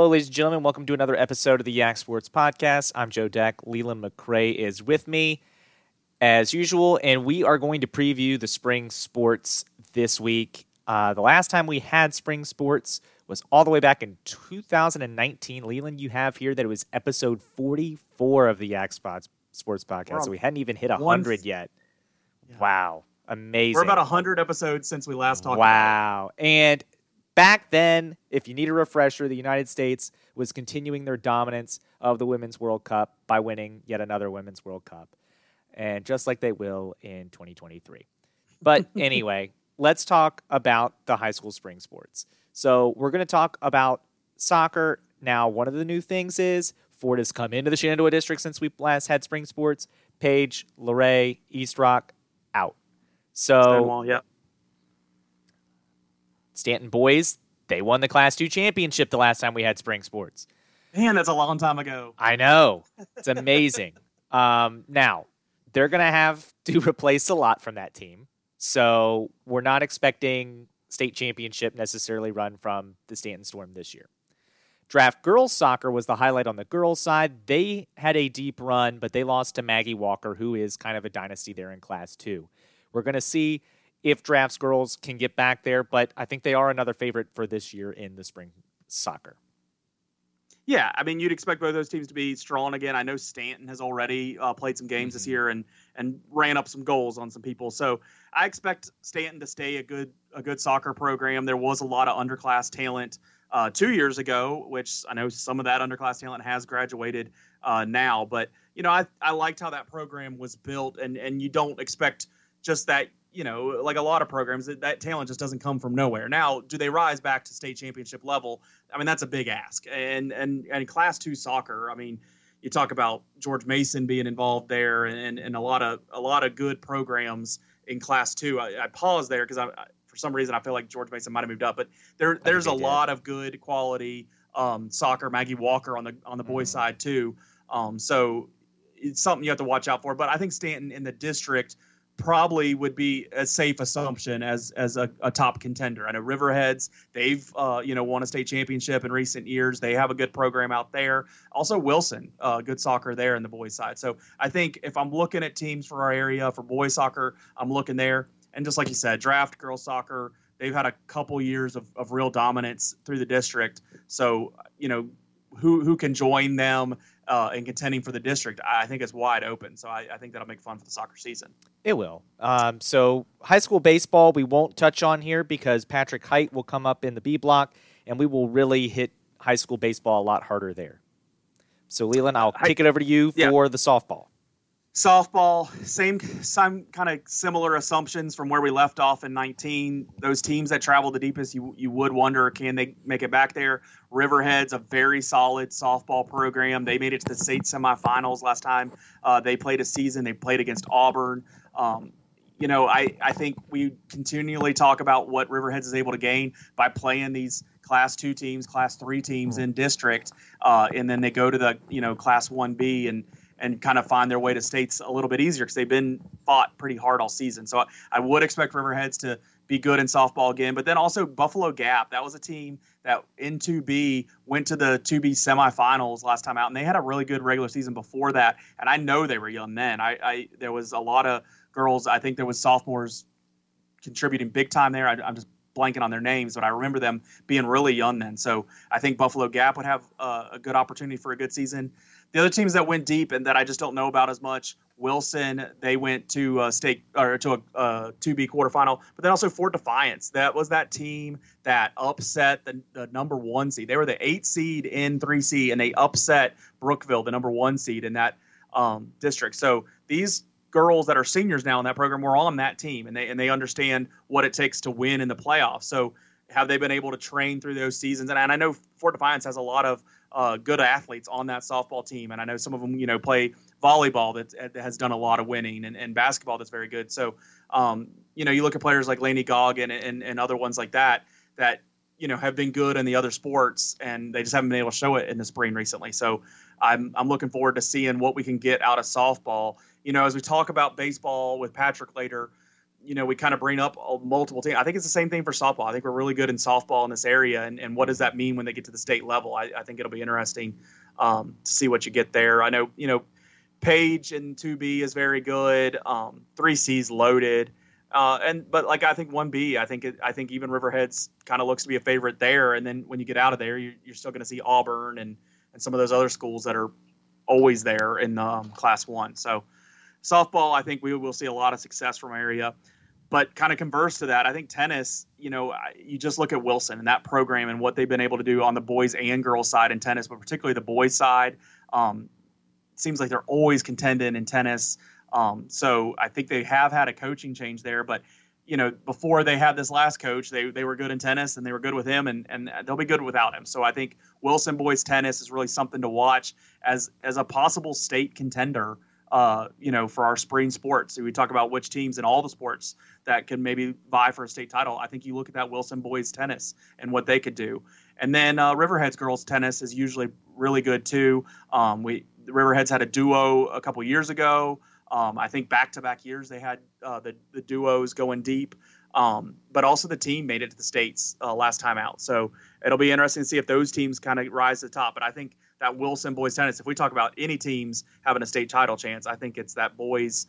Hello, ladies and gentlemen. Welcome to another episode of the Yak Sports Podcast. I'm Joe Deck. Leland McRae is with me as usual, and we are going to preview the spring sports this week. Uh, the last time we had spring sports was all the way back in 2019. Leland, you have here that it was episode 44 of the Yak Sports Sports Podcast, so we hadn't even hit 100 yet. Yeah. Wow. Amazing. We're about 100 episodes since we last talked wow. And back then, if you need a refresher, the United States was continuing their dominance of the Women's World Cup by winning yet another Women's World Cup. And just like they will in 2023. But anyway, let's talk about the high school spring sports. So we're going to talk about soccer. Now, one of the new things is Fort has come into the Shenandoah district since we last had spring sports. Page, Luray, East Rock, out. So, Stonewall, yep. Staunton boys, they won the Class 2 championship the last time we had spring sports. Man, that's a long time ago. I know. It's amazing. um, now, they're going to have to replace a lot from that team. So we're not expecting state championship necessarily run from the Staunton Storm this year. Draft girls soccer was the highlight on the girls side. They had a deep run, but they lost to Maggie Walker, who is kind of a dynasty there in Class 2. We're going to see if drafts girls can get back there, but I think they are another favorite for this year in the spring soccer. Yeah, I mean, you'd expect both those teams to be strong again. I know Staunton has already uh, played some games mm-hmm. this year and and ran up some goals on some people. So I expect Staunton to stay a good a good soccer program. There was a lot of underclass talent uh, two years ago, which I know some of that underclass talent has graduated uh, now. But you know, I I liked how that program was built, and and you don't expect just that you know, like a lot of programs, that, that talent just doesn't come from nowhere. Now, do they rise back to state championship level? I mean, that's a big ask. And and and class two soccer, I mean, you talk about George Mason being involved there, and and a lot of a lot of good programs in class two. I, I pause there because I, for some reason I feel like George Mason might have moved up, but there there's a did. lot of good quality um, soccer. Maggie Walker on the on the boys' mm-hmm. side too. Um, so it's something you have to watch out for. But I think Staunton in the district probably would be a safe assumption as as a, a top contender. I know Riverheads, they've uh, you know won a state championship in recent years. They have a good program out there. Also Wilson, uh, good soccer there in the boys side. So I think if I'm looking at teams for our area for boys soccer, I'm looking there. And just like you said, draft girls soccer, they've had a couple years of, of real dominance through the district. So you know who who can join them uh, in contending for the district, I think it's wide open. So I, I think that'll make fun for the soccer season. It will. Um, so high school baseball, we won't touch on here because Patrick Hite will come up in the B block, and we will really hit high school baseball a lot harder there. So Leland, I'll kick it over to you for yeah. the softball softball same same kind of similar assumptions from where we left off in 19 those teams that travel the deepest you you would wonder can they make it back there? Riverhead's a very solid softball program. They made it to the state semifinals last time. Uh, they played a season they played against auburn. Um, you know I, I think we continually talk about what riverheads is able to gain by playing these class two teams class three teams mm-hmm. in district uh, and then they go to the you know class 1b and and kind of find their way to states a little bit easier because they've been fought pretty hard all season. So I, I, would expect Riverheads to be good in softball again. But then also Buffalo Gap, that was a team that in 2B went to the 2B semifinals last time out, and they had a really good regular season before that. And I know they were young then. I, I there was a lot of girls. I think there was sophomores contributing big time there. I, I'm just blanking on their names, but I remember them being really young then. So I think Buffalo Gap would have uh, a good opportunity for a good season. The other teams that went deep and that I just don't know about as much, Wilson, they went to a state or to a, a 2B quarterfinal, but then also Fort Defiance. That was that team that upset the, the number one seed. They were the eight seed in 3C, and they upset Brookville, the number one seed in that um, district. So these girls that are seniors now in that program were on that team, and they and they understand what it takes to win in the playoffs. So have they been able to train through those seasons? And, and I know Fort Defiance has a lot of uh, good athletes on that softball team, and I know some of them, you know, play volleyball that, that has done a lot of winning, and, and basketball that's very good. So, um, you know, you look at players like Laney Gog and, and, and other ones like that that you know have been good in the other sports, and they just haven't been able to show it in the spring recently. So, I'm I'm looking forward to seeing what we can get out of softball. You know, as we talk about baseball with Patrick later, you know, we kind of bring up multiple teams. I think it's the same thing for softball. I think we're really good in softball in this area, and, and what does that mean when they get to the state level? I, I think it'll be interesting um, to see what you get there. I know, you know, Page and 2B is very good. Um, 3C's loaded. Uh, and but like I think 1B, I think it, I think even Riverheads kind of looks to be a favorite there. And then when you get out of there, you're, you're still going to see Auburn and and some of those other schools that are always there in um, Class One. So softball, I think we will see a lot of success from area. But kind of converse to that, I think tennis, you know, you just look at Wilson and that program and what they've been able to do on the boys and girls side in tennis, but particularly the boys side. Um, seems like they're always contending in tennis. Um, so I think they have had a coaching change there, but you know, before they had this last coach, they they were good in tennis and they were good with him, and and they'll be good without him. So I think Wilson boys tennis is really something to watch as as a possible state contender uh, you know, for our spring sports. We talk about which teams in all the sports that can maybe vie for a state title. I think you look at that Wilson boys tennis and what they could do, and then uh, Riverheads girls tennis is usually really good too. Um, we Riverheads had a duo a couple years ago. Um, I think back to back years they had uh, the the duos going deep. Um, but also the team made it to the states uh, last time out, so it'll be interesting to see if those teams kind of rise to the top. But I think that Wilson boys tennis. If we talk about any teams having a state title chance, I think it's that boys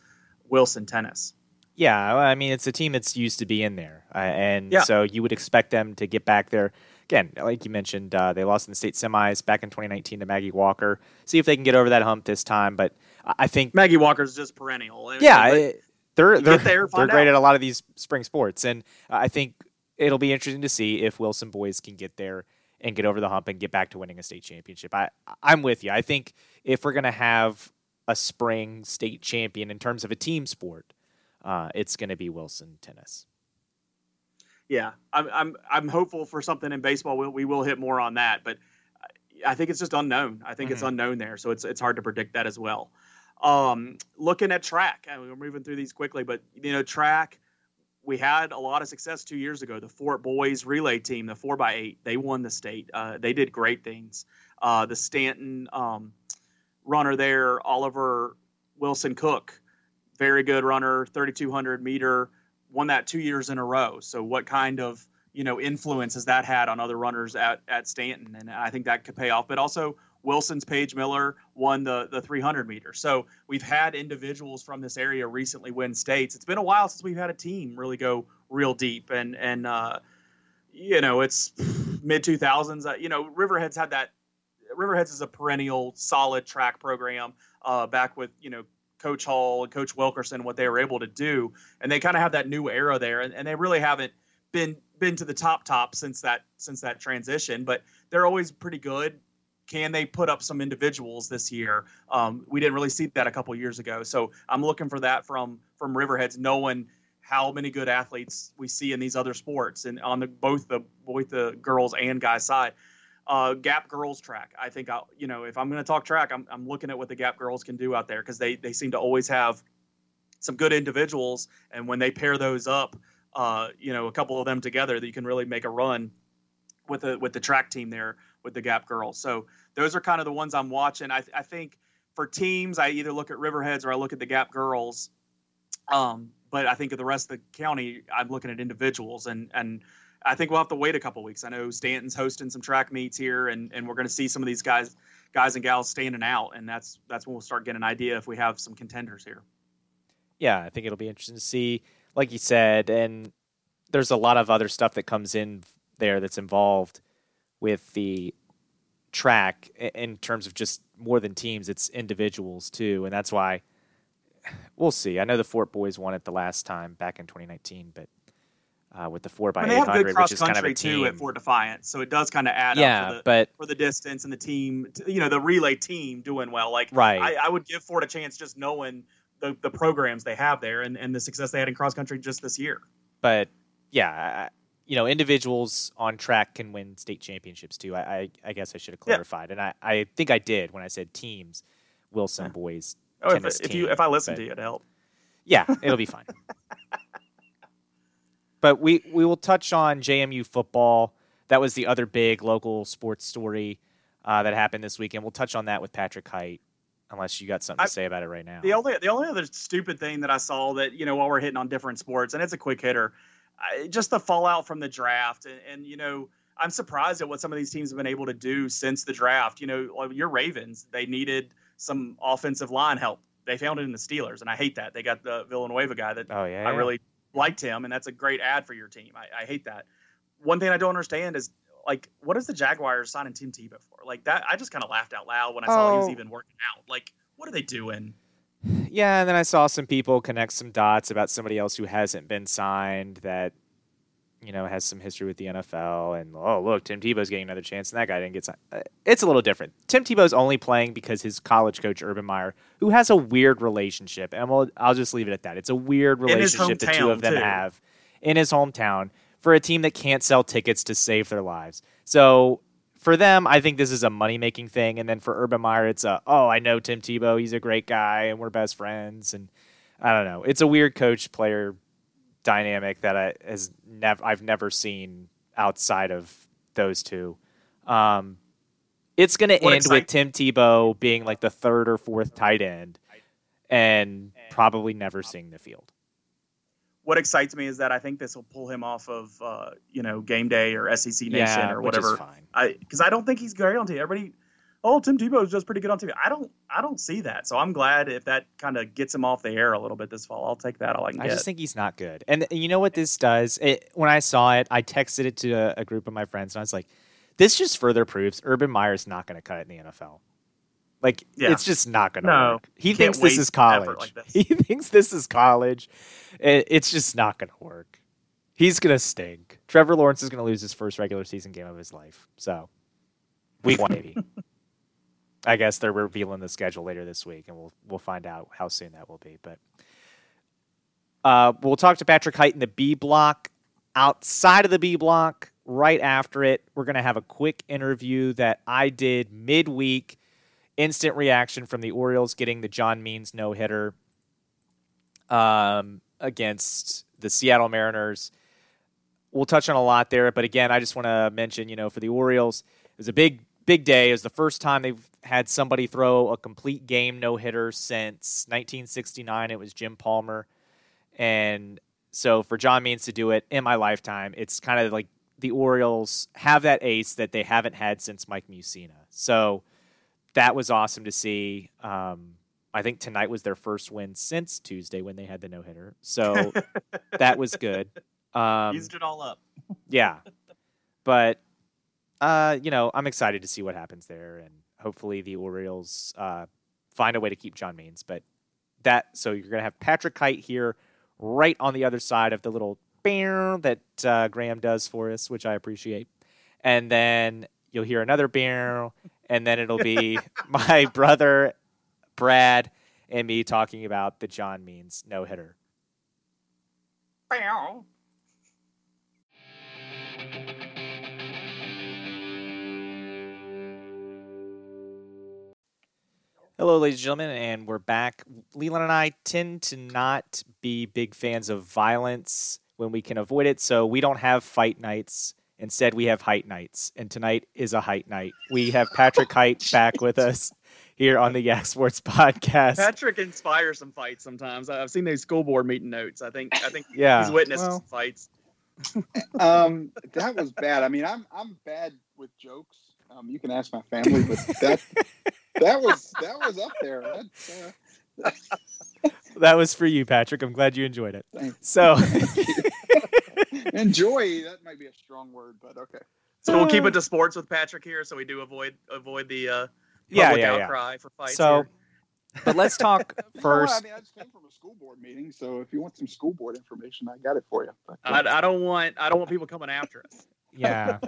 Wilson tennis. Yeah, I mean it's a team that's used to be in there, uh, and yeah. so you would expect them to get back there. Again, like you mentioned, uh, they lost in the state semis back in 2019 to Maggie Walker. See if they can get over that hump this time. But I think Maggie Walker's just perennial. Yeah, they're they're, there, they're great at a lot of these spring sports, and I think it'll be interesting to see if Wilson boys can get there and get over the hump and get back to winning a state championship. I I'm with you. I think if we're gonna have a spring state champion in terms of a team sport, uh, it's gonna be Wilson tennis. Yeah, I'm I'm I'm hopeful for something in baseball. We, we will hit more on that, but I think it's just unknown. I think mm-hmm. it's unknown there, so it's it's hard to predict that as well. Um, looking at track, I mean, we're moving through these quickly, but you know, track we had a lot of success two years ago. The Fort Boys relay team, the four by eight, they won the state. Uh, they did great things. Uh, the Staunton um, runner there, Oliver Wilson Cook, very good runner, 3,200 meter, won that two years in a row. So what kind of you know influence has that had on other runners at at Staunton? And I think that could pay off. But also Wilson's Paige Miller won the the 300 meter. So we've had individuals from this area recently win states. It's been a while since we've had a team really go real deep, and and uh, you know it's mid 2000s. Uh, you know Riverheads had that. Riverheads is a perennial solid track program. Uh, back with you know Coach Hall and Coach Wilkerson, what they were able to do, and they kind of have that new era there, and, and they really haven't been been to the top top since that since that transition, but they're always pretty good can they put up some individuals this year? Um, we didn't really see that a couple years ago, so I'm looking for that from from Riverheads, knowing how many good athletes we see in these other sports and on the both the both the girls and guys side. Uh, Gap girls track. I think I, you know, if I'm going to talk track, I'm, I'm looking at what the Gap girls can do out there because they they seem to always have some good individuals, and when they pair those up, uh, you know, a couple of them together, that you can really make a run with the with the track team there with the Gap girls. So those are kind of the ones I'm watching. I, I think for teams, I either look at Riverheads or I look at the Gap girls. Um, but I think of the rest of the county, I'm looking at individuals, and and I think we'll have to wait a couple weeks. I know Staunton's hosting some track meets here, and and we're going to see some of these guys, guys and gals standing out, and that's that's when we'll start getting an idea if we have some contenders here. Yeah, I think it'll be interesting to see, like you said, and there's a lot of other stuff that comes in there that's involved with the track in terms of just more than teams, it's individuals too, and that's why we'll see. I know the Fort Boys won it the last time back in 2019, but uh, with the four by eight hundred, which is kind of a team. too at Fort Defiance, so it does kind of add yeah, up for the, but for the distance and the team, you know, the relay team doing well. Like, right, I, I would give Fort a chance just knowing the, the programs they have there and, and the success they had in cross country just this year. But yeah, you know, individuals on track can win state championships too. I, I, I guess I should have clarified, yeah. and I, I think I did when I said teams. Wilson boys. Oh, if, if you if I listen to you, it'll help. Yeah, it'll be fine. but we we will touch on JMU football. That was the other big local sports story uh, that happened this weekend. We'll touch on that with Patrick Hite unless you got something to say about it right now. The only the only other stupid thing that I saw that you know while we're hitting on different sports, and it's a quick hitter, I, just the fallout from the draft, and, and, you know I'm surprised at what some of these teams have been able to do since the draft. You know, your Ravens, they needed some offensive line help. They found it in the Steelers, and I hate that. They got the Villanueva guy that oh, yeah, I really liked him, and that's a great ad for your team. I, I hate that. One thing I don't understand is like what is the Jaguars signing Tim Tebow for? Like that, I just kind of laughed out loud when I saw oh. he was oh. even working out. Like, what are they doing? Yeah, and then I saw some people connect some dots about somebody else who hasn't been signed that you know has some history with the NFL, and oh look, Tim Tebow's getting another chance, and that guy didn't get signed. Uh, it's a little different. Tim Tebow's only playing because his college coach Urban Meyer, who has a weird relationship, and we'll, I'll just leave it at that. It's a weird relationship the two of them too. have in his hometown for a team that can't sell tickets to save their lives. So for them, I think this is a money making thing. And then for Urban Meyer, it's a, oh, I know Tim Tebow. He's a great guy and we're best friends. And I don't know. It's a weird coach player dynamic that I has never I've never seen outside of those two. Um, it's going to end with Tim Tebow being like the third or fourth tight end and probably never seeing the field what excites me is that I think this will pull him off of uh, you know game day or SEC Nation yeah, or whatever. I because I don't think he's great on TV. Everybody, oh Tim Tebow does pretty good on TV. I don't I don't see that. So I'm glad if that kind of gets him off the air a little bit this fall. I'll take that. All I can I just think he's not good. And you know what this does? It, when I saw it, I texted it to a, a group of my friends and I was like, this just further proves Urban Meyer's not going to cut it in the NFL. Like yeah. it's just not going to no, work. He thinks this is college. Like this. He thinks this is college. It's just not going to work. He's going to stink. Trevor Lawrence is going to lose his first regular season game of his life. So, week one maybe. I guess they're revealing the schedule later this week, and we'll we'll find out how soon that will be. But uh, we'll talk to Patrick Hite in the B block. Outside of the B block, right after it, we're going to have a quick interview that I did midweek instant reaction from the Orioles getting the John Means no hitter um, against the Seattle Mariners. We'll touch on a lot there, but again, I just want to mention, you know, for the Orioles, it was a big, big day. It was the first time they've had somebody throw a complete game no hitter since 1969. It was Jim Palmer, and so for John Means to do it in my lifetime, it's kind of like the Orioles have that ace that they haven't had since Mike Mussina. So that was awesome to see. Um, I think tonight was their first win since Tuesday when they had the no hitter. So that was good. Um, Used it all up. yeah, but uh, you know, I'm excited to see what happens there, and hopefully the Orioles uh, find a way to keep John Means. But that so you're gonna have Patrick Hite here, right on the other side of the little bear that uh, Graham does for us, which I appreciate, and then you'll hear another bear and then it'll be my brother Brad and me talking about the John Means no hitter. Hello, ladies and gentlemen, and we're back. Leland and I tend to not be big fans of violence when we can avoid it, so we don't have fight nights Instead, we have height nights, and tonight is a height night. We have Patrick Hite back with us here on the Yak Sports Podcast. Patrick inspires some fights sometimes. I've seen those school board meeting notes. I think I think yeah. he's witnessed well, some fights. um, that was bad. I mean, I'm I'm bad with jokes. Um, you can ask my family, but that that was that was up there. Uh, that was for you, Patrick. I'm glad you enjoyed it. Thanks. So. Enjoy that might be a strong word, but okay. So we'll keep it to sports with Patrick here, so we do avoid avoid the uh, yeah, yeah, outcry yeah. for fights. So, here. but let's talk first. I mean, I just came from a school board meeting, so if you want some school board information, I got it for you. But, I, I don't want I don't want people coming after us. Yeah,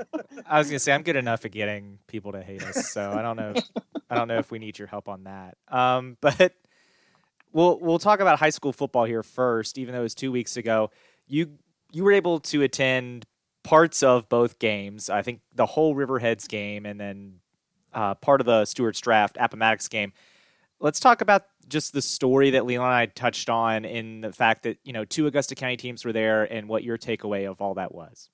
I was gonna say I'm good enough at getting people to hate us, so I don't know. If, I don't know if we need your help on that. Um, but we'll we'll talk about high school football here first, even though it was two weeks ago. You you were able to attend parts of both games. I think the whole Riverheads game and then uh, part of the Stuarts Draft Appomattox game. Let's talk about just the story that Leland and I touched on in the fact that you know two Augusta County teams were there and what your takeaway of all that was.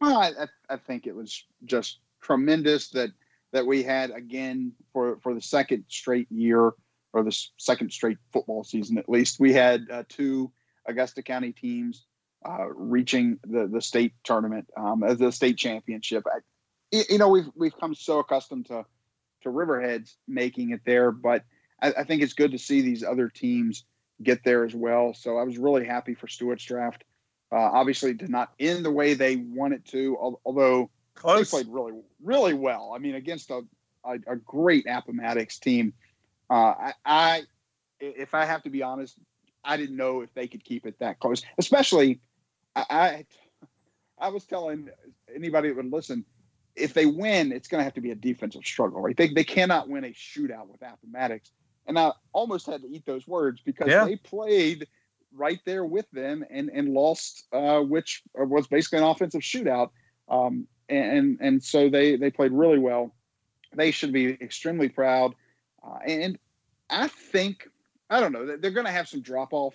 Well, I, I think it was just tremendous that that we had again for for the second straight year or the second straight football season at least. We had uh, two Augusta County teams uh, reaching the the state tournament um, as the state championship. I, you know, we've we've come so accustomed to to Riverheads making it there, but I, I think it's good to see these other teams get there as well. So I was really happy for Stuarts Draft. Uh, obviously, did not end the way they wanted to, although Close. they played really, really well. I mean, against a, a, a great Appomattox team. Uh, I, I, if I have to be honest, I didn't know if they could keep it that close. Especially, I, I, was telling anybody that would listen, if they win, it's going to have to be a defensive struggle, right? They, they cannot win a shootout with Appomattox. And I almost had to eat those words because Yeah. they played right there with them and and lost, uh, which was basically an offensive shootout. Um, and and so they they played really well. They should be extremely proud. Uh, and I think I don't know they're going to have some drop off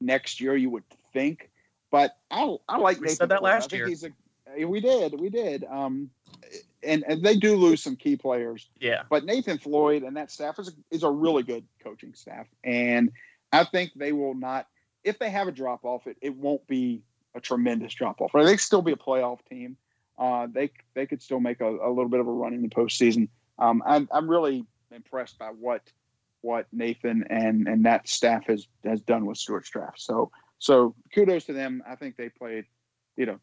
next year. You would think, but I I like We Nathan said that last year. A, we did we did. Um, and and they do lose some key players. Yeah. But Nathan Floyd and that staff is a, is a really good coaching staff, and I think they will not. If they have a drop off, it, it won't be a tremendous drop off. Right? They still be a playoff team. Uh, they they could still make a, a little bit of a run in the postseason. Um, I'm I'm really impressed by what what Nathan and and that staff has has done with Stuart Draft. So so kudos to them. I think they played, you know,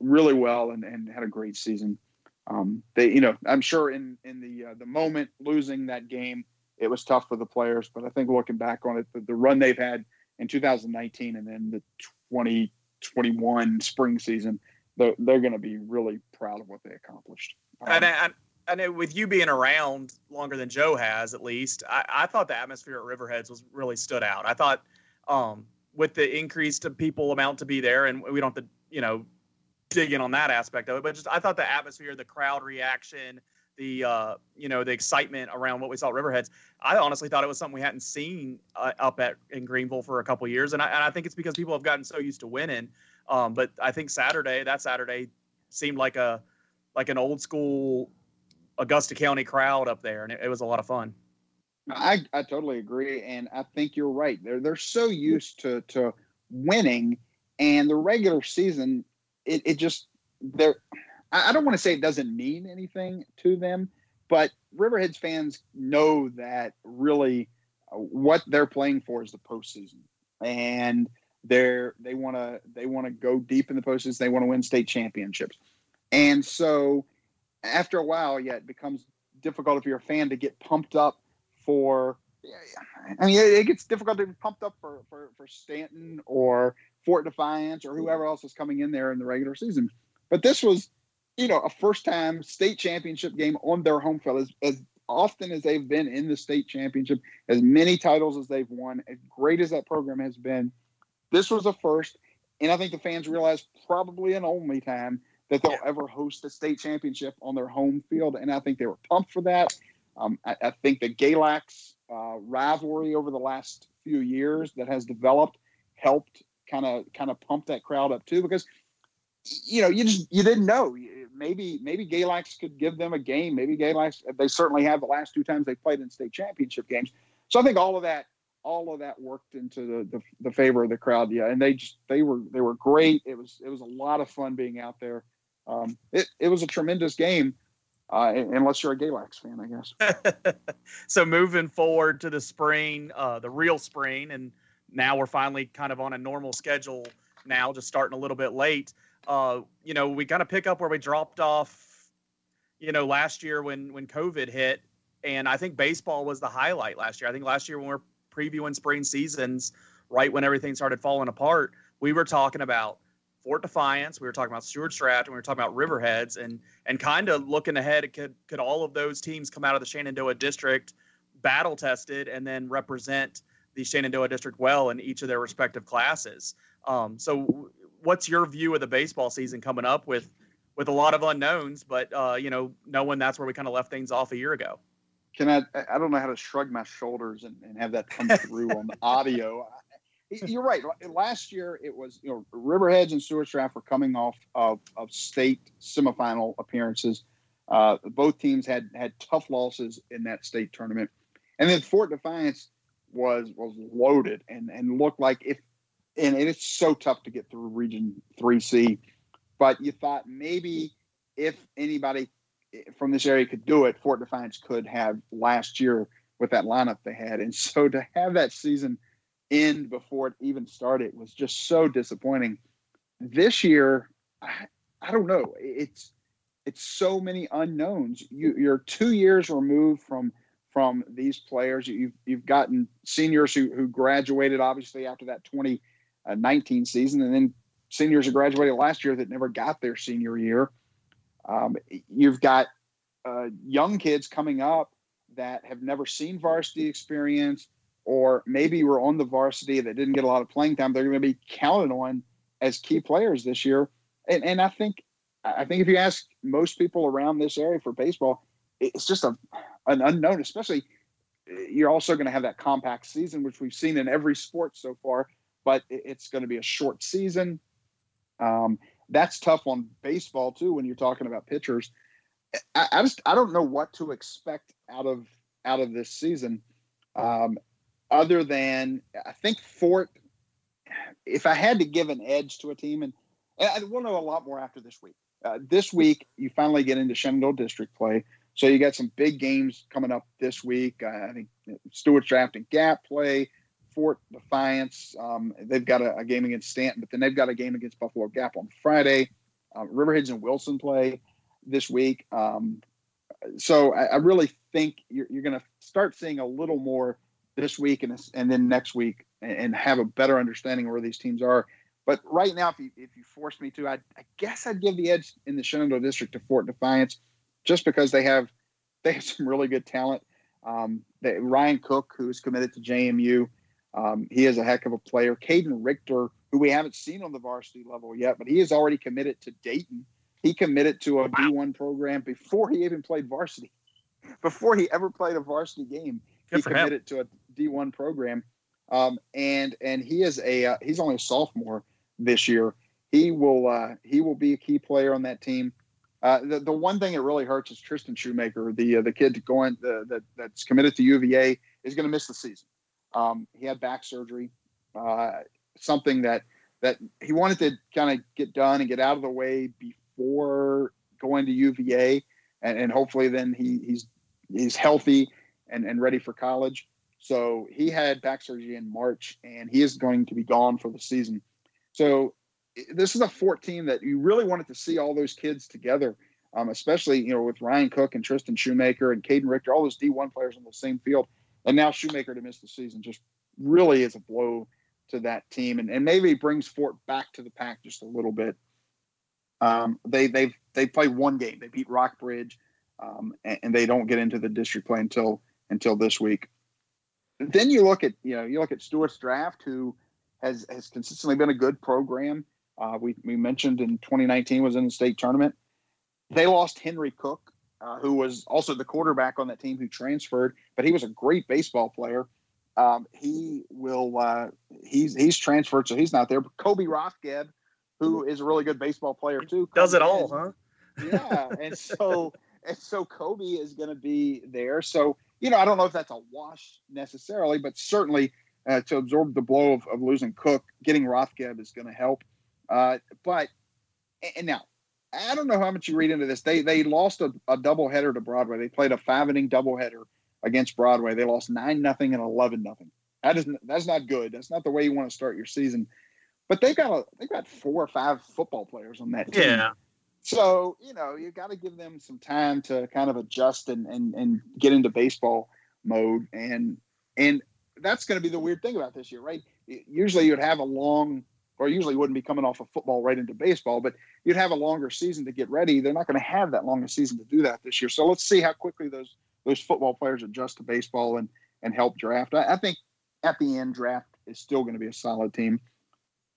really well and, and had a great season. Um, they, you know, I'm sure in in the uh, the moment losing that game, it was tough for the players. But I think looking back on it, the, the run they've had in 2019 and then the 2021 spring season, they're, they're going to be really proud of what they accomplished. Um, And I, I know with you being around longer than Joe has, at least, I, I thought the atmosphere at Riverheads was really stood out. I thought um, with the increase to people amount to be there, and we don't have to, you know, dig in on that aspect of it, but just I thought the atmosphere, the crowd reaction, the uh, you know the excitement around what we saw at Riverheads. I honestly thought it was something we hadn't seen uh, up at in Greenville for a couple years, and I, and I think it's because people have gotten so used to winning. Um, but I think Saturday, that Saturday, seemed like a like an old school Augusta County crowd up there, and it, it was a lot of fun. I, I totally agree, and I think you're right. They're they're so used to to winning, and the regular season, it, it just they're. I don't want to say it doesn't mean anything to them, but Riverheads fans know that really uh, what they're playing for is the postseason, and they're they want to they want to go deep in the postseason. They want to win state championships, and so after a while, yeah, it becomes difficult if you're a fan to get pumped up for. I mean, it, gets difficult to be pumped up for, for, for Staunton or Fort Defiance or whoever else is coming in there in the regular season. But this was, you know, a first time state championship game on their home field. As, as often as they've been in the state championship, as many titles as they've won, as great as that program has been, this was a first. And I think the fans realized probably an only time that they'll ever host a state championship on their home field. And I think they were pumped for that. Um, I, I think the Galax uh, rivalry over the last few years that has developed helped kind of kind of pump that crowd up too because you know you just you didn't know. Maybe maybe Galax could give them a game. Maybe Galax they certainly have the last two times they played in state championship games. So I think all of that all of that worked into the, the, the favor of the crowd. Yeah and they just they were they were great. It was it was a lot of fun being out there. Um, it, it was a tremendous game uh, unless you're a Galax fan I guess so moving forward to the spring, uh, the real spring, and now we're finally kind of on a normal schedule now, just starting a little bit late. Uh, you know, we kind of pick up where we dropped off, you know, last year when when COVID hit, and I think baseball was the highlight last year. I think last year when we are previewing spring seasons, right when everything started falling apart, we were talking about Fort Defiance, we were talking about Stuart Draft, and we were talking about Riverheads, and and kind of looking ahead, could could all of those teams come out of the Shenandoah district, battle tested, and then represent the Shenandoah district well in each of their respective classes? Um, so, what's your view of the baseball season coming up with with a lot of unknowns, but uh, you know, knowing that's where we kind of left things off a year ago? can I? I don't know how to shrug my shoulders and, and have that come through on the audio. You're right. Last year it was you know Riverheads and Stuart Draft were coming off of, of state semifinal appearances. Uh, both teams had had tough losses in that state tournament, and then Fort Defiance was was loaded and and looked like if and it's so tough to get through Region Three C, but you thought maybe if anybody from this area could do it, Fort Defiance could have last year with that lineup they had, and so to have that season end before it even started was just so disappointing. This year, I, I don't know. It's it's so many unknowns. You, you're two years removed from from these players. You've you've gotten seniors who who graduated obviously after that 2019 season, and then seniors who graduated last year that never got their senior year. Um, you've got uh, young kids coming up that have never seen varsity experience, or maybe were on the varsity that didn't get a lot of playing time. They're going to be counted on as key players this year. And, and I think I think if you ask most people around this area for baseball, it's just a an unknown. Especially, you're also going to have that compact season, which we've seen in every sport so far. But it's going to be a short season. Um, that's tough on baseball too when you're talking about pitchers. I, I, just I don't know what to expect out of out of this season, um, other than I think Fort. If I had to give an edge to a team, and, and we'll know a lot more after this week. Uh, this week, you finally get into Shenandoah District play, so you got some big games coming up this week. Uh, I think Stuarts Draft and Gap play. Fort Defiance. Um, they've got a, a, game against Staunton, but then they've got a game against Buffalo Gap on Friday. Uh, Riverheads and Wilson play this week. Um, so I, I, really think you're, you're going to start seeing a little more this week and, and then next week and, have a better understanding of where these teams are. But right now, if you, if you force me to, I, I guess I'd give the edge in the Shenandoah District to Fort Defiance just because they have they have some really good talent. Um, they, Ryan Cook, who's committed to JMU, um, he is a heck of a player. Caden Richter, who we haven't seen on the varsity level yet, but he is already committed to Dayton. He committed to a D1 program before he even played varsity. Before he ever played a varsity game, Good he committed him. to a D1 program. Um, and and he is a uh, he's only a sophomore this year. He will uh, he will be a key player on that team. Uh, the, the one thing that really hurts is Tristan Shoemaker, the uh, the kid going the, that that's committed to UVA, is going to miss the season. Um, he had back surgery, uh, something that that he wanted to kind of get done and get out of the way before going to UVA, and, and hopefully then he, he's he's healthy and, and ready for college. So he had back surgery in March, and he is going to be gone for the season. So this is a 14 that you really wanted to see all those kids together, um, especially you know with Ryan Cook and Tristan Shoemaker and Caden Richter, all those D1 players on the same field and now Shoemaker to miss the season just really is a blow to that team, and, and maybe brings Fort back to the pack just a little bit. Um, they they've they play one game. They beat Rockbridge, um, and, and, they don't get into the district play until until this week. Then you look at you know you look at Stuarts draft, who has has consistently been a good program. Uh, we we mentioned in 2019 was in the state tournament. They lost Henry Cook, uh, who was also the quarterback on that team who transferred, but he was a great baseball player. Um, he will uh, he's he's transferred, so he's not there. But Kobe Rothgeb, who is a really good baseball player too, does it all, huh? Yeah, and so and so Kobe is going to be there. So you know, I don't know if that's a wash necessarily, but certainly uh, to absorb the blow of, of losing Cook, getting Rothgeb is going to help. Uh, but and now I don't know how much you read into this. They they lost a, a doubleheader to Broadway. They played a five inning doubleheader against Broadway. They lost nine nothing and eleven nothing. That is that's not good. That's not the way you want to start your season. But they've got a, they've got four or five football players on that team. Yeah. So you know you got to give them some time to kind of adjust and and and get into baseball mode and and that's going to be the weird thing about this year, right? Usually you'd have a long or usually wouldn't be coming off of football right into baseball, but you'd have a longer season to get ready. They're not going to have that long a season to do that this year. So let's see how quickly those those football players adjust to baseball and and help draft. I, I think at the end, draft is still going to be a solid team.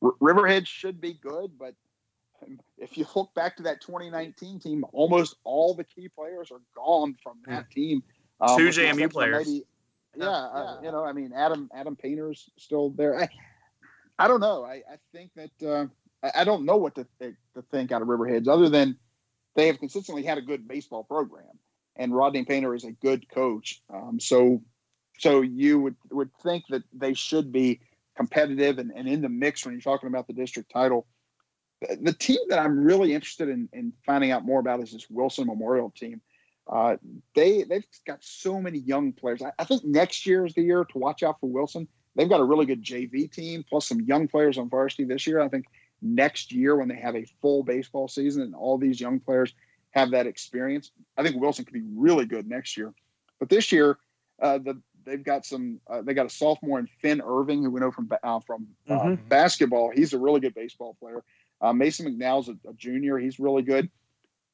R- Riverhead should be good, but if you look back to that 2019 team, almost all the key players are gone from that hmm. team. Um, Two JMU players. Maybe, yeah, yeah. Uh, you know, I mean, Adam Adam Painter's still there. I, I don't know. I, I think that uh, I, I, don't know what to think, to think out of Riverheads other than they have consistently had a good baseball program, and Rodney Painter is a good coach. Um, so, so you would would think that they should be competitive and, and in the mix when you're talking about the district title. The, team that I'm really interested in, in finding out more about is this Wilson Memorial team. Uh, they they've got so many young players. I, I, think next year is the year to watch out for Wilson. They've got a really good JV team plus some young players on varsity this year. I think next year when they have a full baseball season and all these young players have that experience, I think Wilson could be really good next year. But this year, uh, the they've got some. Uh, they got a sophomore in Finn Irving, who we know from uh, from uh, mm-hmm. basketball. He's a really good baseball player. Uh, Mason McNow's a, a, junior. He's really good.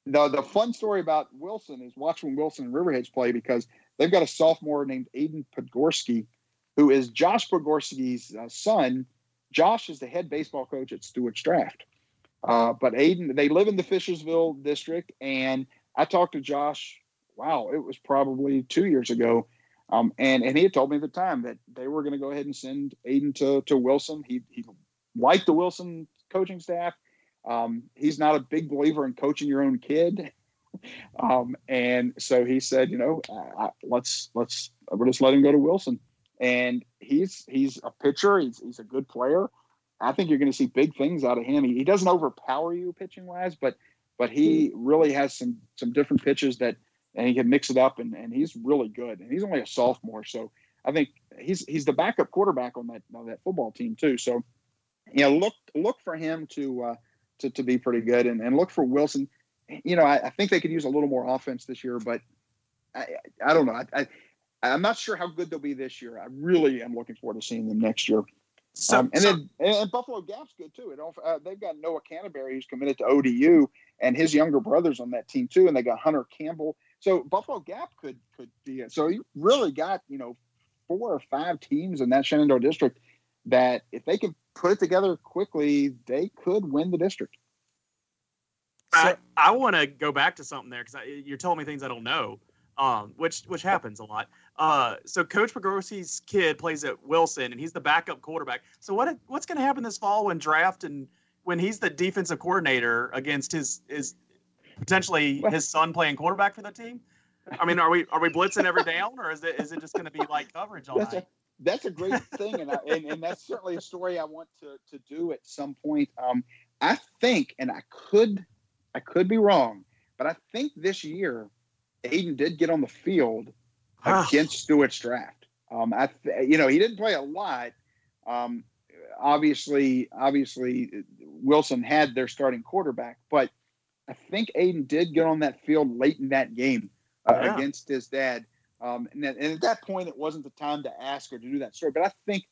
The the fun story about Wilson is watching Wilson and Riverheads play because they've got a sophomore named Aiden Podgorski, who is Josh Podgorski's uh, son. Josh is the head baseball coach at Stuarts Draft. but Aiden, they live in the Fishersville district, and I talked to Josh. Wow, it was probably two years ago um, and and he had told me at the time that they were going to go ahead and send Aiden to to Wilson. He he liked the Wilson coaching staff. Um, he's not a big believer in coaching your own kid, um, and so he said, you know, let's let's we'll just let him go to Wilson. And he's he's a pitcher. He's he's a good player. I think you're going to see big things out of him. He, he doesn't overpower you pitching wise, but but he really has some some different pitches that and he can mix it up, and, and he's really good. And he's only a sophomore, so I think he's he's the backup quarterback on that on that football team too. So, you know, look look for him to uh, to to be pretty good, and, and look for Wilson. You know, I, I think they could use a little more offense this year, but I I don't know. I, I I'm not sure how good they'll be this year. I really am looking forward to seeing them next year. So, um, and so, then and Buffalo Gap's good too. It, uh, they've got Noah Canterbury who's committed to ODU, and his younger brother's on that team too. And they got Hunter Campbell so Buffalo Gap could could be it. So you really got you know four or five teams in that Shenandoah district that if they could put it together quickly, they could win the district. I, I want to go back to something there because you're telling me things I don't know, um, which which happens a lot. Uh, so Coach Podgorski's kid plays at Wilson, and he's the backup quarterback. So what what's going to happen this fall when draft and when he's the defensive coordinator against his his potentially his son playing quarterback for the team? I mean, are we are we blitzing every down, or is it is it just going to be like coverage all night? That's a great thing, and, I, and, and that's certainly a story I want to to do at some point. Um, I think, and I could I could be wrong, but I think this year Aiden did get on the field against Stuarts Draft. Um, I you know he didn't play a lot. Um, obviously, obviously Wilson had their starting quarterback, but I think Aiden did get on that field late in that game uh, yeah. against his dad. Um, and, and, at that point, it wasn't the time to ask or to do that story. But I think,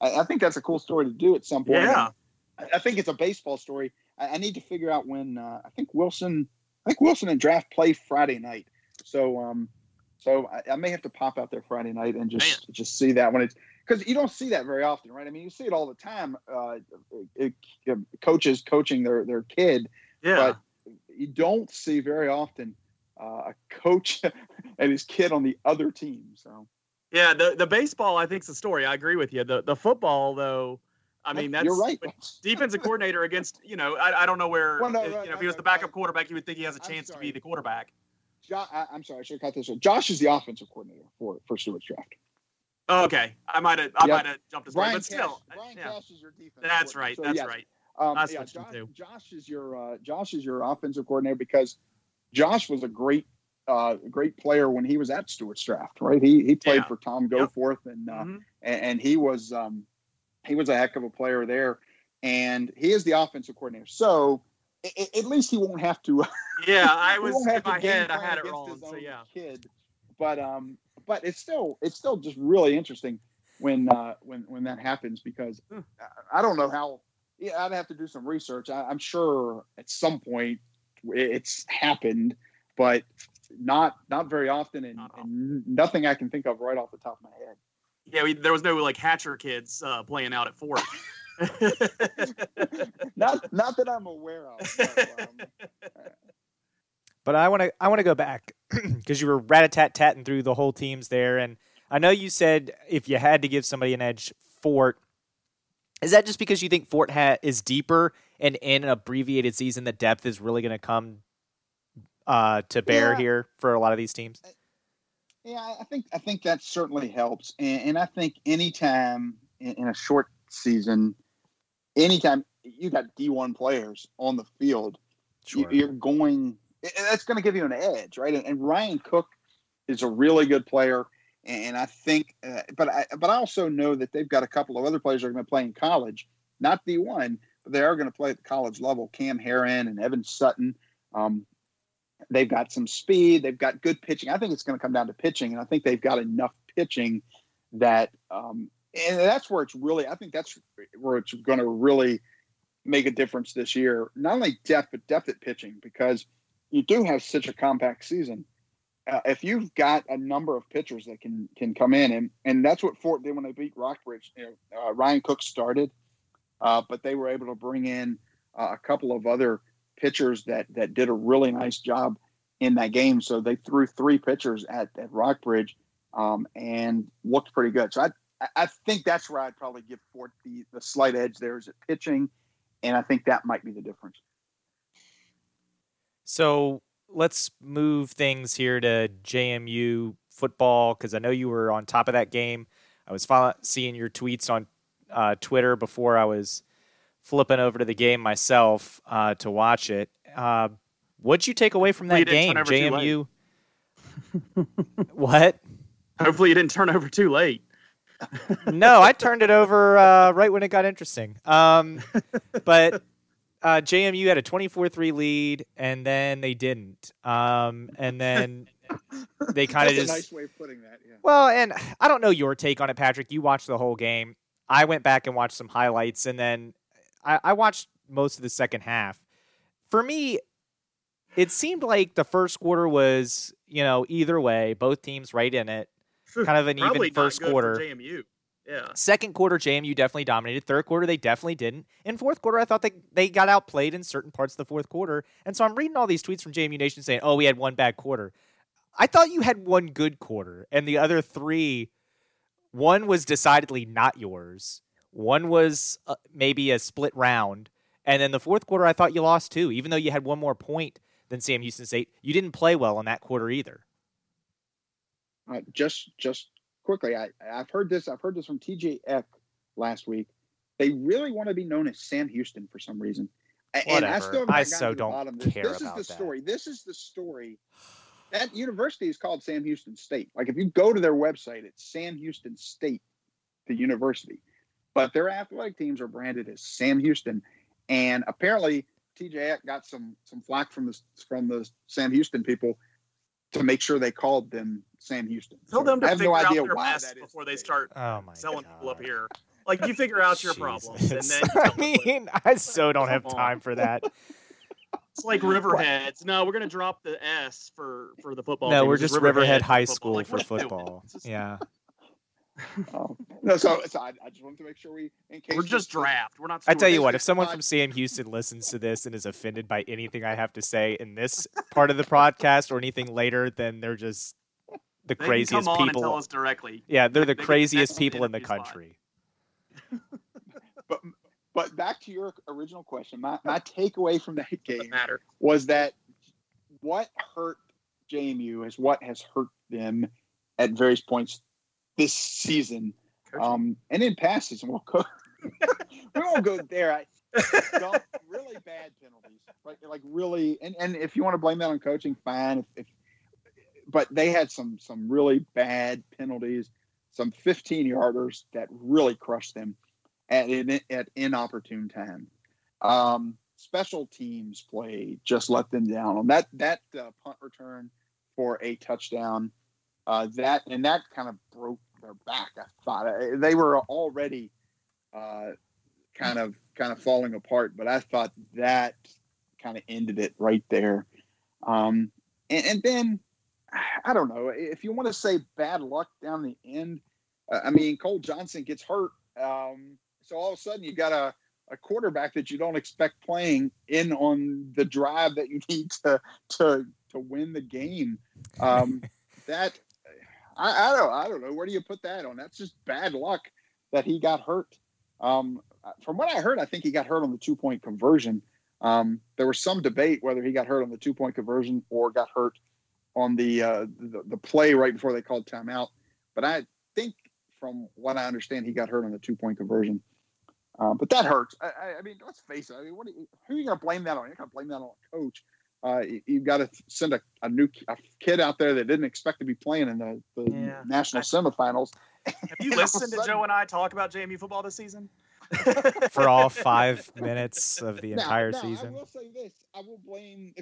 I, I think that's a cool story to do at some point. Yeah. I, I think it's a baseball story. I, I need to figure out when. Uh, I think Wilson. I think Wilson and Draft play Friday night. So, um, so I, may have to pop out there Friday night and just Man. just see that when it's because you don't see that very often, right? I mean, you see it all the time. Uh, it, it, coaches coaching their their kid. Yeah. But you don't see very often uh, a coach and his kid on the other team. So yeah, the the baseball I think is the story. I agree with you. The the football though. I mean, that's you're right. defensive coordinator against you know I, I don't know where well, no, you know if he was the backup quarterback you would think he has a chance to be the quarterback. Jo- I, am sorry, I should have cut this. Josh is the offensive coordinator for for Stuarts Draft. Oh, okay, I might have I yep. might have jumped his way, but Cash, still, Brian yeah. Cash is your defense. That's right. So, that's yes. right. Um, yeah, Josh, Josh, is your uh, Josh is your offensive coordinator because Josh was a great uh, great player when he was at Stuarts Draft, right? He he played yeah. for Tom Goforth yep. and, uh, mm-hmm. and, and he was um, he was a heck of a player there, and he is the offensive coordinator. So it, at least he won't have to. Yeah, I was in my head. I had it wrong. So yeah, kid. But um, but it's still it's still just really interesting when uh, when when that happens because hmm. I don't know how. Yeah, I'd have to do some research. I, am sure at some point it's happened, but not not very often, and, and, nothing I can think of right off the top of my head. Yeah, we, there was no like Hatcher kids uh, playing out at Fort. not not that I'm aware of. But, um, but I want to I want to go back because you were rat a tat tatting through the whole teams there, and I know you said if you had to give somebody an edge, Fort. Is that just because you think Fort ha- is deeper and in an abbreviated season, the depth is really going to come uh, to bear Yeah. here for a lot of these teams? Yeah, I think I think that certainly helps, and, and I think anytime in, in a short season, anytime you got D one players on the field, you, you're going. and That's going to give you an edge, right? And, and Ryan Cook is a really good player, and I think, uh, but I but I also know that they've got a couple of other players that are going to play in college, not the one, but they are going to play at the college level. Cam Heron and Evan Sutton. Um, they've got some speed. They've got good pitching. I think it's going to come down to pitching, and I think they've got enough pitching that, um, and that's where it's really. I think that's where it's going to really make a difference this year. Not only depth, but depth at pitching, because you do have such a compact season. Uh, if you've got a number of pitchers that can can come in, and and that's what Fort did when they beat Rockbridge. You know, uh, Ryan Cook started, uh, but they were able to bring in uh, a couple of other pitchers that that did a really nice job in that game. So they threw three pitchers at at Rockbridge um, and looked pretty good. So I I think that's where I'd probably give Fort the the slight edge there is at pitching, and I think that might be the difference. So let's move things here to JMU football because I know you were on top of that game. I was follow- seeing your tweets on uh, Twitter before I was flipping over to the game myself uh, to watch it. Uh, what'd you take away from that game, didn't turn over JMU? what? Hopefully, you didn't turn over too late. no, I turned it over uh, right when it got interesting. Um, but uh, JMU had a 24-3 lead, and then they didn't. Um, and then they kind of just a nice way of putting that. Yeah. well, and I don't know your take on it, Patrick. You watched the whole game. I went back and watched some highlights, and then I, I watched most of the second half. For me, it seemed like the first quarter was, you know, either way, both teams right in it. Kind of an Probably even first good for quarter. JMU. Yeah. Second quarter, JMU definitely dominated. Third quarter, they definitely didn't. In fourth quarter, I thought they, they got outplayed in certain parts of the fourth quarter. And so I'm reading all these tweets from JMU Nation saying, oh, we had one bad quarter. I thought you had one good quarter, and the other three, one was decidedly not yours. One was uh, maybe a split round. And then the fourth quarter, I thought you lost too. Even though you had one more point than Sam Houston State, you didn't play well in that quarter either. Uh, just just quickly, I I've heard this. I've heard this from TJ Eck last week. They really want to be known as Sam Houston for some reason. A- And I Whatever. still I so don't this. care This is the that. story. This is the story. That university is called Sam Houston State. Like if you go to their website, it's Sam Houston State, the university. But their athletic teams are branded as Sam Houston. And apparently TJ Eck got some some flack from the from the Sam Houston people to make sure they called them Sam Houston. Tell So them to I have figure no idea out their why mess before they start Oh my selling God. people up here. Like you figure out your problems, and then you I mean, I so don't have time for that. it's like Riverheads. No, we're gonna drop the S for for the football. no, team. we're It's just Riverhead for High football. School Like, for what are you doing? football. Just- Yeah. Oh, no, so, so I, I just wanted to make sure we, in case We're just draft. We're not. I tell you what, if someone from Sam Houston listens to this and is offended by anything I have to say in this part of the podcast or anything later, then they're just the They can craziest come on and tell people. us directly. Yeah, they're the they craziest people in in the if you spot. country. But but back to your original question, my my takeaway from that game matter. was that what hurt JMU is what has hurt them at various points this season, um, and in past season. We'll go, we won't go there. I, really bad penalties, like like really, and, and if you want to blame that on coaching, fine. If, if but they had some some really bad penalties, some 15 yarders that really crushed them at in, at inopportune time. Um, special teams play just let them down on that that uh, punt return for a touchdown. Uh, that and that kind of broke their back. I thought Uh, they were already uh, kind of kind of falling apart, but I thought that kind of ended it right there. Um, and, and then I don't know if you want to say bad luck down the end. Uh, I mean, Cole Johnson gets hurt, um, so all of a sudden you got a, a quarterback that you don't expect playing in on the drive that you need to to to win the game. Um, that I, I don't I don't know where do you put that on? That's just bad luck that he got hurt. Um, from what I heard, I think he got hurt on the two point conversion. Um, there was some debate whether he got hurt on the two point conversion or got hurt on the, uh, the the play right before they called timeout. But I think, from what I understand, he got hurt on the two point conversion. Um, but that hurts. I, I, I, mean, let's face it. I mean, what you, who are you going to blame that on? You're going to blame that on a coach. Uh, you, have got to send a, a new a kid out there that didn't expect to be playing in the, the yeah. national semifinals. Have you listened to Joe and I talk about JMU football this season? For all five minutes of the now, entire now, season. I will say this: I will blame.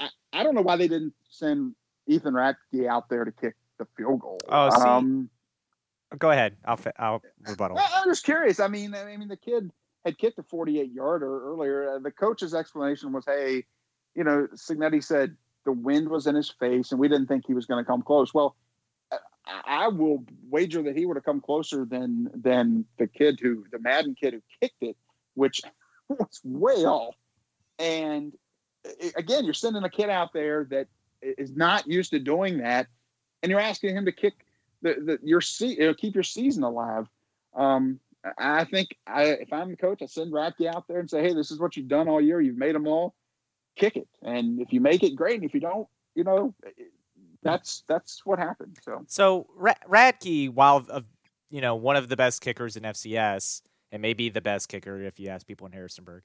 I, I don't know why they didn't send Ethan Ratke out there to kick the field goal. Oh, see, um, go ahead. I'll I'll rebuttal. I'm just curious. I mean, I mean, the kid had kicked a 48 yarder earlier. Uh, the coach's explanation was, "Hey, you know, Cignetti said the wind was in his face, and we didn't think he was going to come close." Well, I will wager that he would have come closer than than the kid who the Madden kid who kicked it, which was way off. And again, you're sending a kid out there that is not used to doing that, and you're asking him to kick the, the your know, keep your season alive. Um, I think I, if I'm the coach, I send Ratke out there and say, "Hey, this is what you've done all year. You've made them all. Kick it, and if you make it, great. And if you don't, you know, that's that's what happened. So, so Ratke, while of you know one of the best kickers in FCS, and maybe the best kicker if you ask people in Harrisonburg,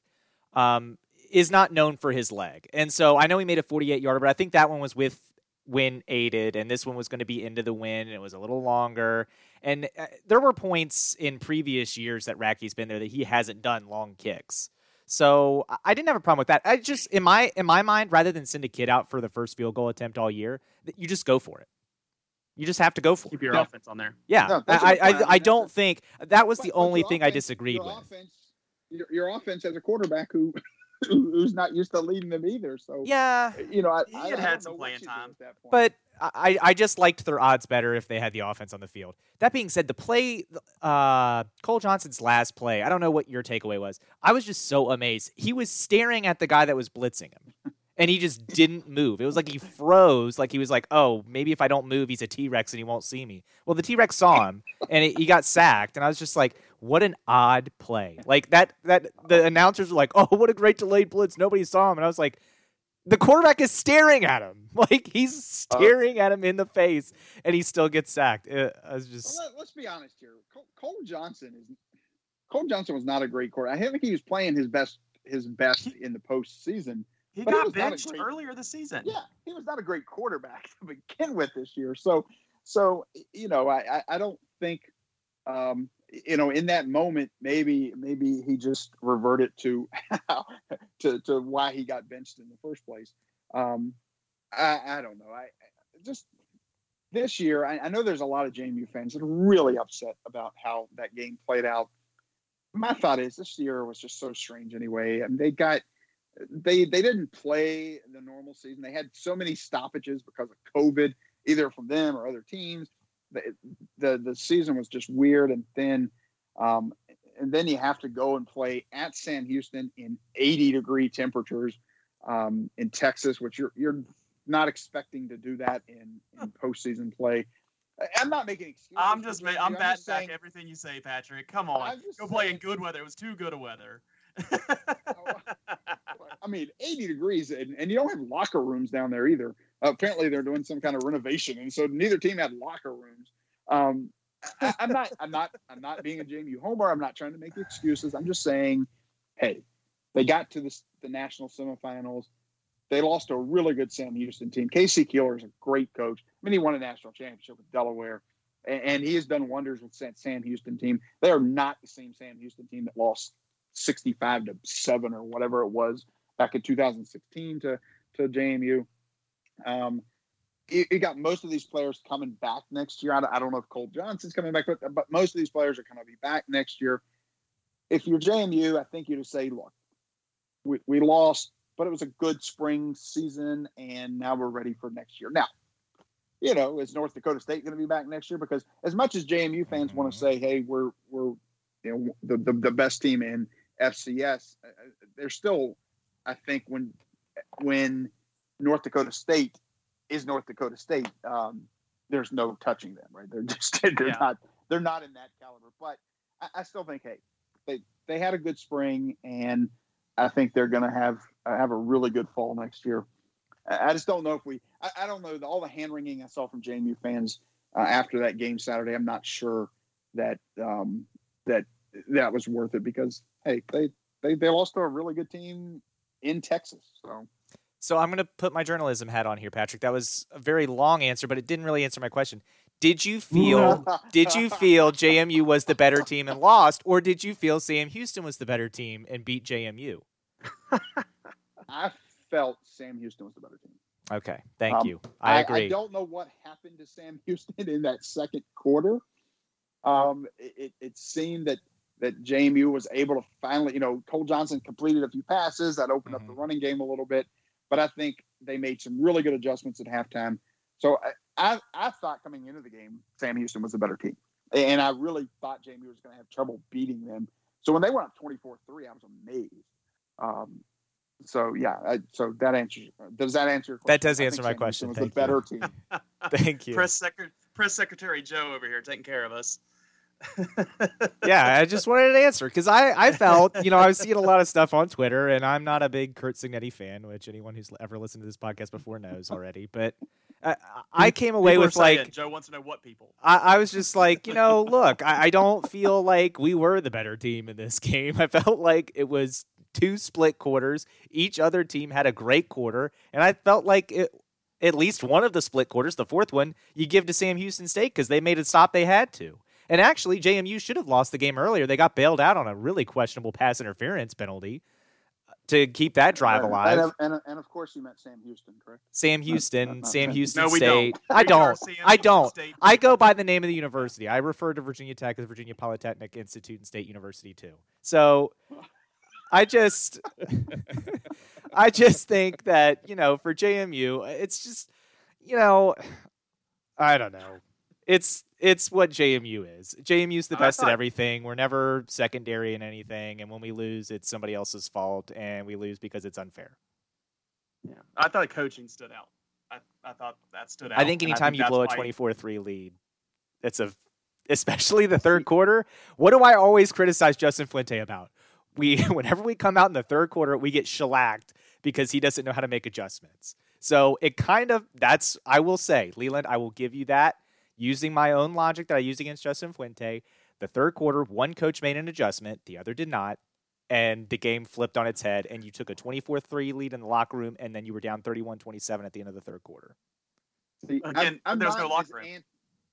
um, is not known for his leg. And so I know he made a 48 yarder, but I think that one was with wind aided, and this one was going to be into the wind, and it was a little longer. And uh, there were points in previous years that Ratke's been there that he hasn't done long kicks. So I didn't have a problem with that. I just in my in my mind, rather than send a kid out for the first field goal attempt all year, you just go for it. You just have to go for it. Keep it. your yeah. offense on there. Yeah, no, I, I, I, don't think that was the only thing offense, I disagreed your with. Offense, your, your offense has a quarterback who who's not used to leading them either. So yeah, you know, I, he had, I had some playing time, but I, I just liked their odds better if they had the offense on the field. That being said, the play, uh, Cole Johnson's last play, I don't know what your takeaway was. I was just so amazed. He was staring at the guy that was blitzing him, and he just didn't move. It was like he froze, like he was like, oh, maybe if I don't move, he's a T Rex and he won't see me. Well, the T Rex saw him, and it, he got sacked, and I was just like, what an odd play. Like that, that the announcers were like, oh, what a great delayed blitz. Nobody saw him, and I was like, the quarterback is staring at him. Like he's uh, staring uh, at him in the face, and he still gets sacked. It, I was just. Well, let, us be honest here. Cole, Cole, Johnson is. Cole Johnson was not a great quarterback. I think he was playing his best his best in the postseason. He got he benched great, earlier this season. Yeah, he was not a great quarterback to begin with this year. So, so you know, I I, I don't think um, you know, in that moment, maybe maybe he just reverted to to to why he got benched in the first place. Um, I, I don't know. I, I just this year, I, I, know there's a lot of JMU fans that are really upset about how that game played out. My thought is this year was just so strange anyway. I mean, they got they they didn't play the normal season. They had so many stoppages because of COVID, either from them or other teams the, the season was just weird and thin. Um, and then you have to go and play at Sam Houston in 80 degree temperatures um, in Texas, which you're you're not expecting to do that in, in postseason play. I'm not making excuses. I'm just ma- I'm, I'm batting back everything you say, Patrick. Come on, go play in good weather. It was too good a weather. I mean, 80 degrees, and, and you don't have locker rooms down there either. Apparently, they're doing some kind of renovation, and so neither team had locker rooms. Um, I, am not, I'm not, I'm not being a JMU homer. I'm not trying to make excuses. I'm just saying, hey, they got to the, the national semifinals. They lost a really good Sam Houston team. K.C. Keeler is a great coach. I mean, he won a national championship with Delaware, and, and he has done wonders with that Sam Houston team. They are not the same Sam Houston team that lost 65 to seven or whatever it was back in 2016 to to JMU. Um, you, you, got most of these players coming back next year. I, I don't know if Cole Johnson's coming back, but, but most of these players are going to be back next year. If you're JMU, I think you to say, look, we, we lost, but it was a good spring season, and now we're ready for next year. Now, you know, is North Dakota State going to be back next year? Because as much as JMU fans want to say, hey, we're we're you know the, the, the best team in FCS, uh, uh, they're still, I think, when when North Dakota State is North Dakota State, um, there's no touching them, right? They're just they're yeah. not they're not in that caliber. But I, I, still think, hey, they they had a good spring, and I think they're going to have uh, have a really good fall next year. I, I just don't know if we. I, I don't know all the hand wringing I saw from JMU fans uh, after that game Saturday. I'm not sure that um, that that was worth it because hey, they they they lost to a really good team in Texas. So So I'm going to put my journalism hat on here, Patrick. That was a very long answer, but it didn't really answer my question. Did you feel did you feel JMU was the better team and lost or did you feel Sam Houston was the better team and beat JMU? I felt Sam Houston was the better team. Okay, thank Um, you. I agree. I, don't know what happened to Sam Houston in that second quarter. Um, it, it, seemed that that JMU was able to finally, you know, Cole Johnson completed a few passes that opened up the Mhm. running game a little bit, but I think they made some really good adjustments at halftime. So I, I, I thought coming into the game, Sam Houston was a better team, and I really thought JMU was going to have trouble beating them. So when they went up twenty four three, I was amazed. Um, so yeah, I, so that answers. Does that answer? Your That does answer my Sam question. Houston Was Thank the you. better team. Thank you. Press, secre- Press Secretary Joe over here taking care of us. yeah, I just wanted an answer because I, I felt, you know, I was seeing a lot of stuff on Twitter, and I'm not a big Curt Cignetti fan, which anyone who's ever listened to this podcast before knows already. But I, I came away People with like, Joe wants to know what people. I, I was just like, you know, look, I, I don't feel like we were the better team in this game. I felt like it was two split quarters. Each other team had a great quarter, and I felt like it, at least one of the split quarters, the fourth one, you give to Sam Houston State because they made a stop they had to. And actually, JMU should have lost the game earlier. They got bailed out on a really questionable pass interference penalty uh, to keep that drive And- alive. And, and, and of course, you meant Sam Houston, correct? Sam Houston, not Sam Sam. Houston No, we State. don't. I don't. I don't. State. I go by the name of the university. I refer to Virginia Tech as Virginia Polytechnic Institute and State University too. So I just I just think that, you know, for JMU, it's just you know, I don't know. It's it's what JMU is. JMU's the I best at everything. We're never secondary in anything, and when we lose, it's somebody else's fault, and we lose because it's unfair. Yeah, I thought coaching stood out. I, I thought that stood out. I think anytime you blow a 24-3 lead, it's a especially the third quarter. What do I always criticize Justin Fuente about? We whenever we come out in the third quarter, we get shellacked because he doesn't know how to make adjustments. So it kind of that's I will say, Leland, I will give you that using my own logic that I used against Justin Fuente. The third quarter, one coach made an adjustment, the other did not, and the game flipped on its head and you took a 24-3 lead in the locker room and then you were down 31-27 at the end of the third quarter. See, Again, there's no locker room. an-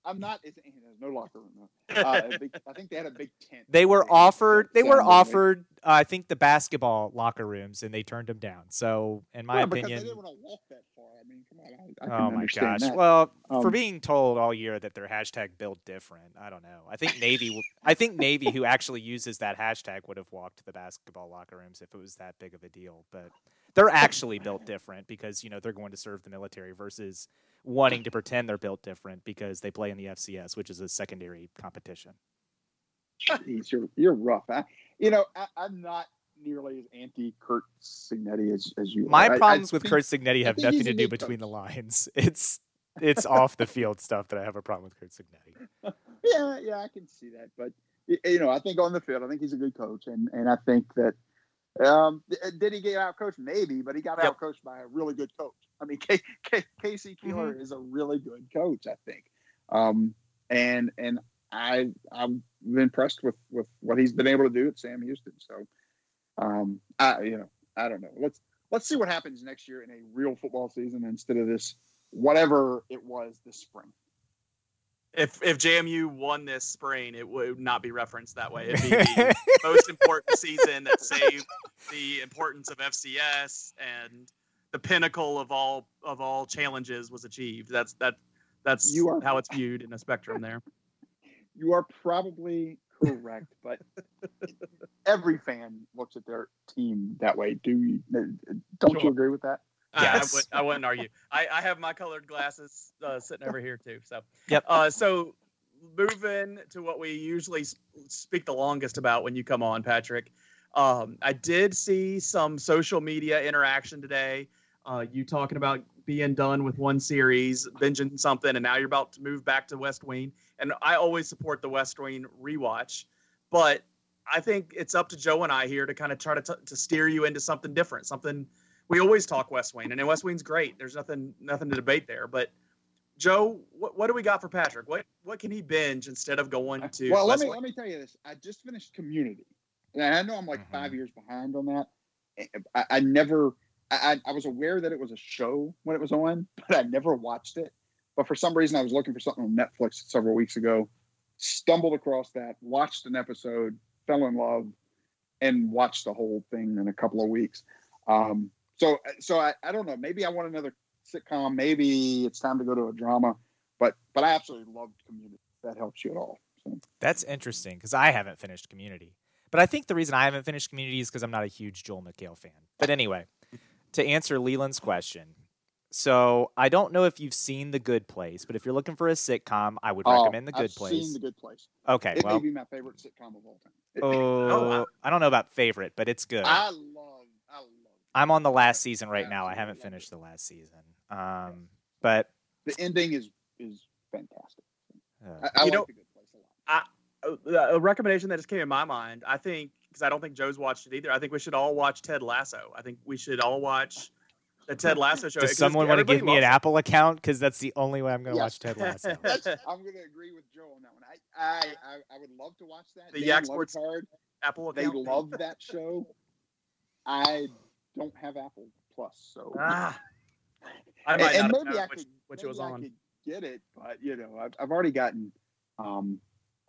I'm not. As, there's no locker room. No. Uh, big, I think they had a big tent. They were They offered. They sound were offered. Uh, I think the basketball locker rooms, and they turned them down. So, in my Yeah, opinion, they didn't want to walk that far. I mean, come on. I, I oh my understand gosh. that. Well, for Um, being told all year that their hashtag built different, I don't know. I think Navy. w- I think Navy, who actually uses that hashtag, would have walked the basketball locker rooms if it was that big of a deal. But they're actually built different because you know they're going to serve the military versus wanting to pretend they're built different because they play in the FCS, which is a secondary competition. Jeez, you're you're rough. I, you know, I, I'm not nearly as anti Curt Cignetti as, as you. My are. I- I problems with think- Curt Cignetti have nothing to do between the lines. It's it's off the field stuff that I have a problem with Curt Cignetti. Yeah, yeah, I can see that. But you know, I think on the field, I think he's a good coach, and and I think that. Um, did he get out coached? Maybe, but he got Yep. out coached by a really good coach. I mean, K- K- Casey Mm-hmm. Is a really good coach. I think, um, and and I I'm impressed with with what he's been able to do at Sam Houston. So, um, I you know I don't know. Let's let's see what happens next year in a real football season instead of this whatever it was this spring. If if JMU won this spring, it would not be referenced that way. It'd be the most important season that saved the importance of FCS and the pinnacle of all of all challenges was achieved. That's that that's You are- how it's viewed in a spectrum there. You are probably correct, but every fan looks at their team that way. Do you? Don't you agree with that? I, I, Yes. would, I wouldn't argue. I, I have my colored glasses uh, sitting over here too. So Yep. Uh, so moving to what we usually speak the longest about when you come on, Patrick. Um, I did see some social media interaction today. Uh, you talking about being done with one series, binging something, and now you're about to move back to West Wing. And I always support the West Wing rewatch, but I think it's up to Joe and I here to kind of try to t- to steer you into something different. Something we always talk West Wing, and West Wing's great. There's nothing nothing to debate there. But Joe, what, what do we got for Patrick? What what can he binge instead of going to? Well, let me Wing? let me tell you this. I just finished Community, and I know I'm like Mhm. five years behind on that. I, I never. I, I I was aware that it was a show when it was on, but I never watched it. But for some reason, I was looking for something on Netflix several weeks ago. Stumbled across that, watched an episode, fell in love, and watched the whole thing in a couple of weeks. Um, so, uh, so I, I don't know. Maybe I want another sitcom. Maybe it's time to go to a drama. But, but I absolutely loved Community. That helps you at all. So. That's interesting because I haven't finished Community. But I think the reason I haven't finished Community is because I'm not a huge Joel McHale fan. But anyway, to answer Leland's question, so I don't know if you've seen The Good Place, but if you're looking for a sitcom, I would Oh, recommend The Good I've Place. Seen the Good Place. okay, well It well, may be my favorite sitcom of all time. It- oh, I don't know about favorite, but it's good. I I. I'm on the last season right now. I haven't finished the last season. Um, but The ending is is fantastic. uh, I, I You like know- the Good Place a lot. a, a recommendation that just came in my mind. I think because I don't think Joe's watched it either. I think we should all watch Ted Lasso. I think we should all watch the Ted Lasso show. does 'cause someone want to give me an loves Apple account? Because that's the only way I'm going to Yes. watch Ted Lasso. That's, I'm going to agree with Joe on that one. I, I, I, I would love to watch that. The Dan Yak Sports Card, Apple they love that show. I don't have Apple Plus, so Ah, I and, might and not maybe I which, could, which maybe it was I on. could get it, but you know, I've, I've already gotten. Um,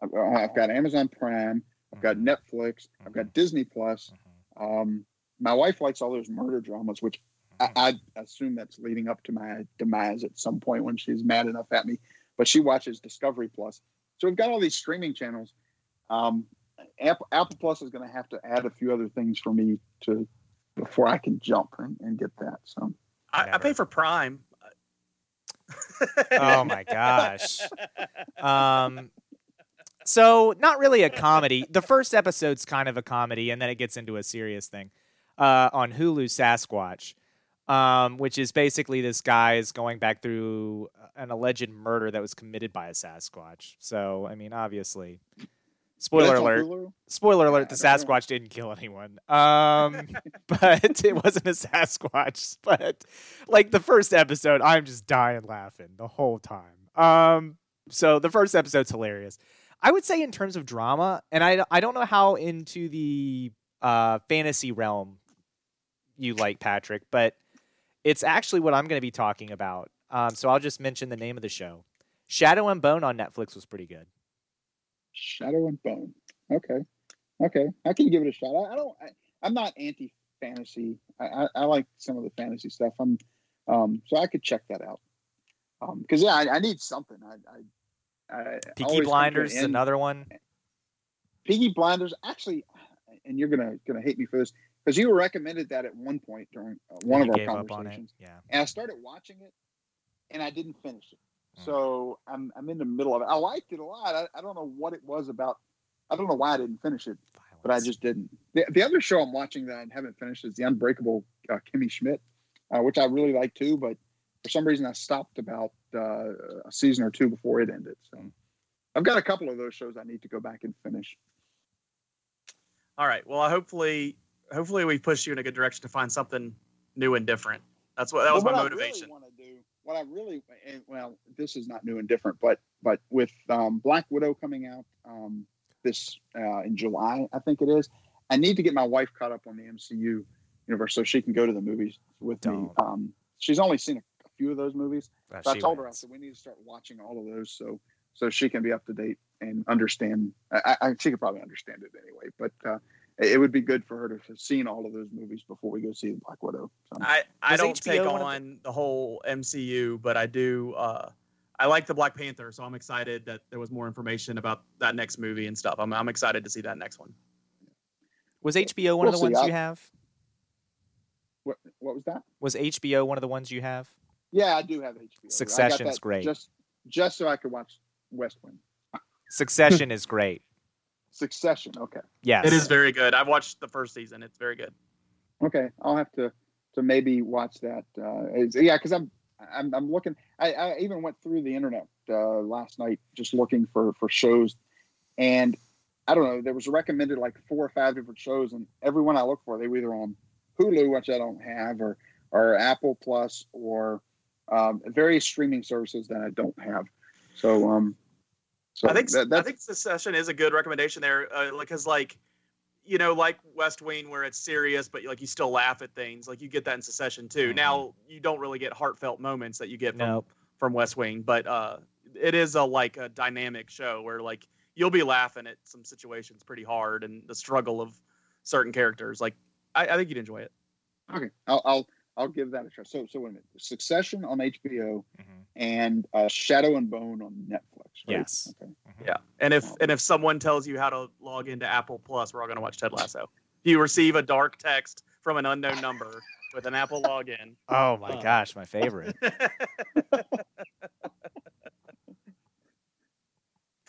I've, I've got Amazon Prime. I've got Mhm. Netflix. I've got Disney Plus. Mhm. Um, my wife likes all those murder dramas, which I. I assume that's leading up to my demise at some point when she's mad enough at me. But she watches Discovery Plus, so we've got all these streaming channels. Um, Apple, Apple Plus is going to have to add a few other things for me to before I can jump and, and get that. So I, I pay for Prime. oh my gosh. Um, so not really a comedy. The first episode's kind of a comedy, and then it gets into a serious thing. Uh, on Hulu, Sasquatch, um, which is basically this guy is going back through an alleged murder that was committed by a Sasquatch. So I mean, obviously, spoiler alert. Hulu? Spoiler alert: Yeah, the know. Sasquatch didn't kill anyone. Um, but it wasn't a Sasquatch. But like the first episode, I'm just dying laughing the whole time. Um, so the first episode's hilarious. I would say in terms of drama, and I I don't know how into the uh, fantasy realm you like Patrick, but it's actually what I'm going to be talking about. Um, so I'll just mention the name of the show. Shadow and Bone on Netflix was pretty good. Shadow and Bone. Okay, okay, I can give it a shot. I, I don't. I, I'm not anti fantasy. I, I, I like some of the fantasy stuff. I'm, um, so I could check that out. Um, because yeah, I, I need something. I, I, I Peaky always come to Blinders is another one. Peaky Blinders, actually, and you're gonna gonna hate me for this because you recommended that at one point during uh, one of our conversations, Yeah. and I started watching it, and I didn't finish it. Mm. So I'm I'm in the middle of it. I liked it a lot. I, I don't know what it was about. I don't know why I didn't finish it, but I just didn't. The, the other show I'm watching that I haven't finished is The Unbreakable uh, Kimmy Schmidt, uh, which I really like too, but for some reason I stopped about uh, a season or two before it ended. So I've got a couple of those shows I need to go back and finish. All right. Well, hopefully, hopefully we push you in a good direction to find something new and different. That's what that was Well, my motivation. I really want to do, what I really, and, well, this is not new and different, but but with um, Black Widow coming out um, this uh, in July, I think it is. I need to get my wife caught up on the MCU universe so she can go to the movies with me. Don't. Um, she's only seen a, a few of those movies, Uh, so I told her I said we need to start watching all of those so so she can be up to date and understand. I, I she could probably understand it anyway, but uh, it would be good for her to have seen all of those movies before we go see the Black Widow. So. I, I don't HBO take one the- on the whole MCU, but I do. Uh, I like the Black Panther, so I'm excited that there was more information about that next movie and stuff. I'm, I'm excited to see that next one. Was HBO one of the see. ones you I'll- have? What what was that? Was HBO one of the ones you have? Yeah, I do have HBO. I got Succession's great. Just just so I could watch West Wing. Succession is great. Succession. Okay. Yes. It is very good. I've watched the first season. It's very good. Okay. I'll have to to maybe watch that. Uh, yeah, because I'm, I'm I'm looking. I, I even went through the internet uh, last night just looking for for shows, and I don't know. There was recommended like four or five different shows, and everyone I look for, they were either on Hulu, which I don't have, or or Apple Plus, or um, various streaming services that I don't have. So, um, so I think that, I think Succession is a good recommendation there, because uh, like you know, like West Wing, where it's serious, but like you still laugh at things. Like you get that in Succession too. Mm-hmm. Now you don't really get heartfelt moments that you get from nope. from West Wing, but uh, it is a like a dynamic show where like you'll be laughing at some situations pretty hard and the struggle of certain characters. Like I, I think you'd enjoy it. Okay, I'll, I'll I'll give that a try. So, so wait a minute. Succession on HBO mm-hmm. and uh, Shadow and Bone on Netflix. Right? Yes. Okay. Mm-hmm. Yeah. And if and if someone tells you how to log into Apple Plus, we're all going to watch Ted Lasso. If you receive a dark text from an unknown number with an Apple login. Oh my uh, gosh, my favorite.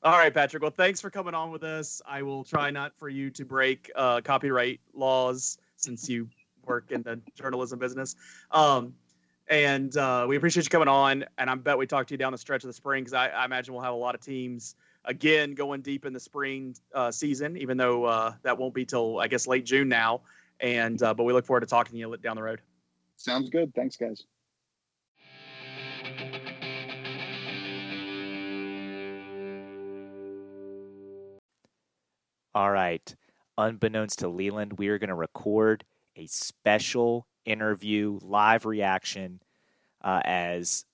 All right, Patrick. Well, thanks for coming on with us. I will try not for you to break uh, copyright laws since you work in the journalism business. Um, and uh, we appreciate you coming on. And I bet we talked to you down the stretch of the spring because I, I, imagine we'll have a lot of teams again going deep in the spring uh, season, even though uh, that won't be till I guess late June now. And uh, but we look forward to talking to you down the road. Sounds good. Thanks, guys. All right. Unbeknownst to Leland, we are going to record a special interview, live reaction, uh, as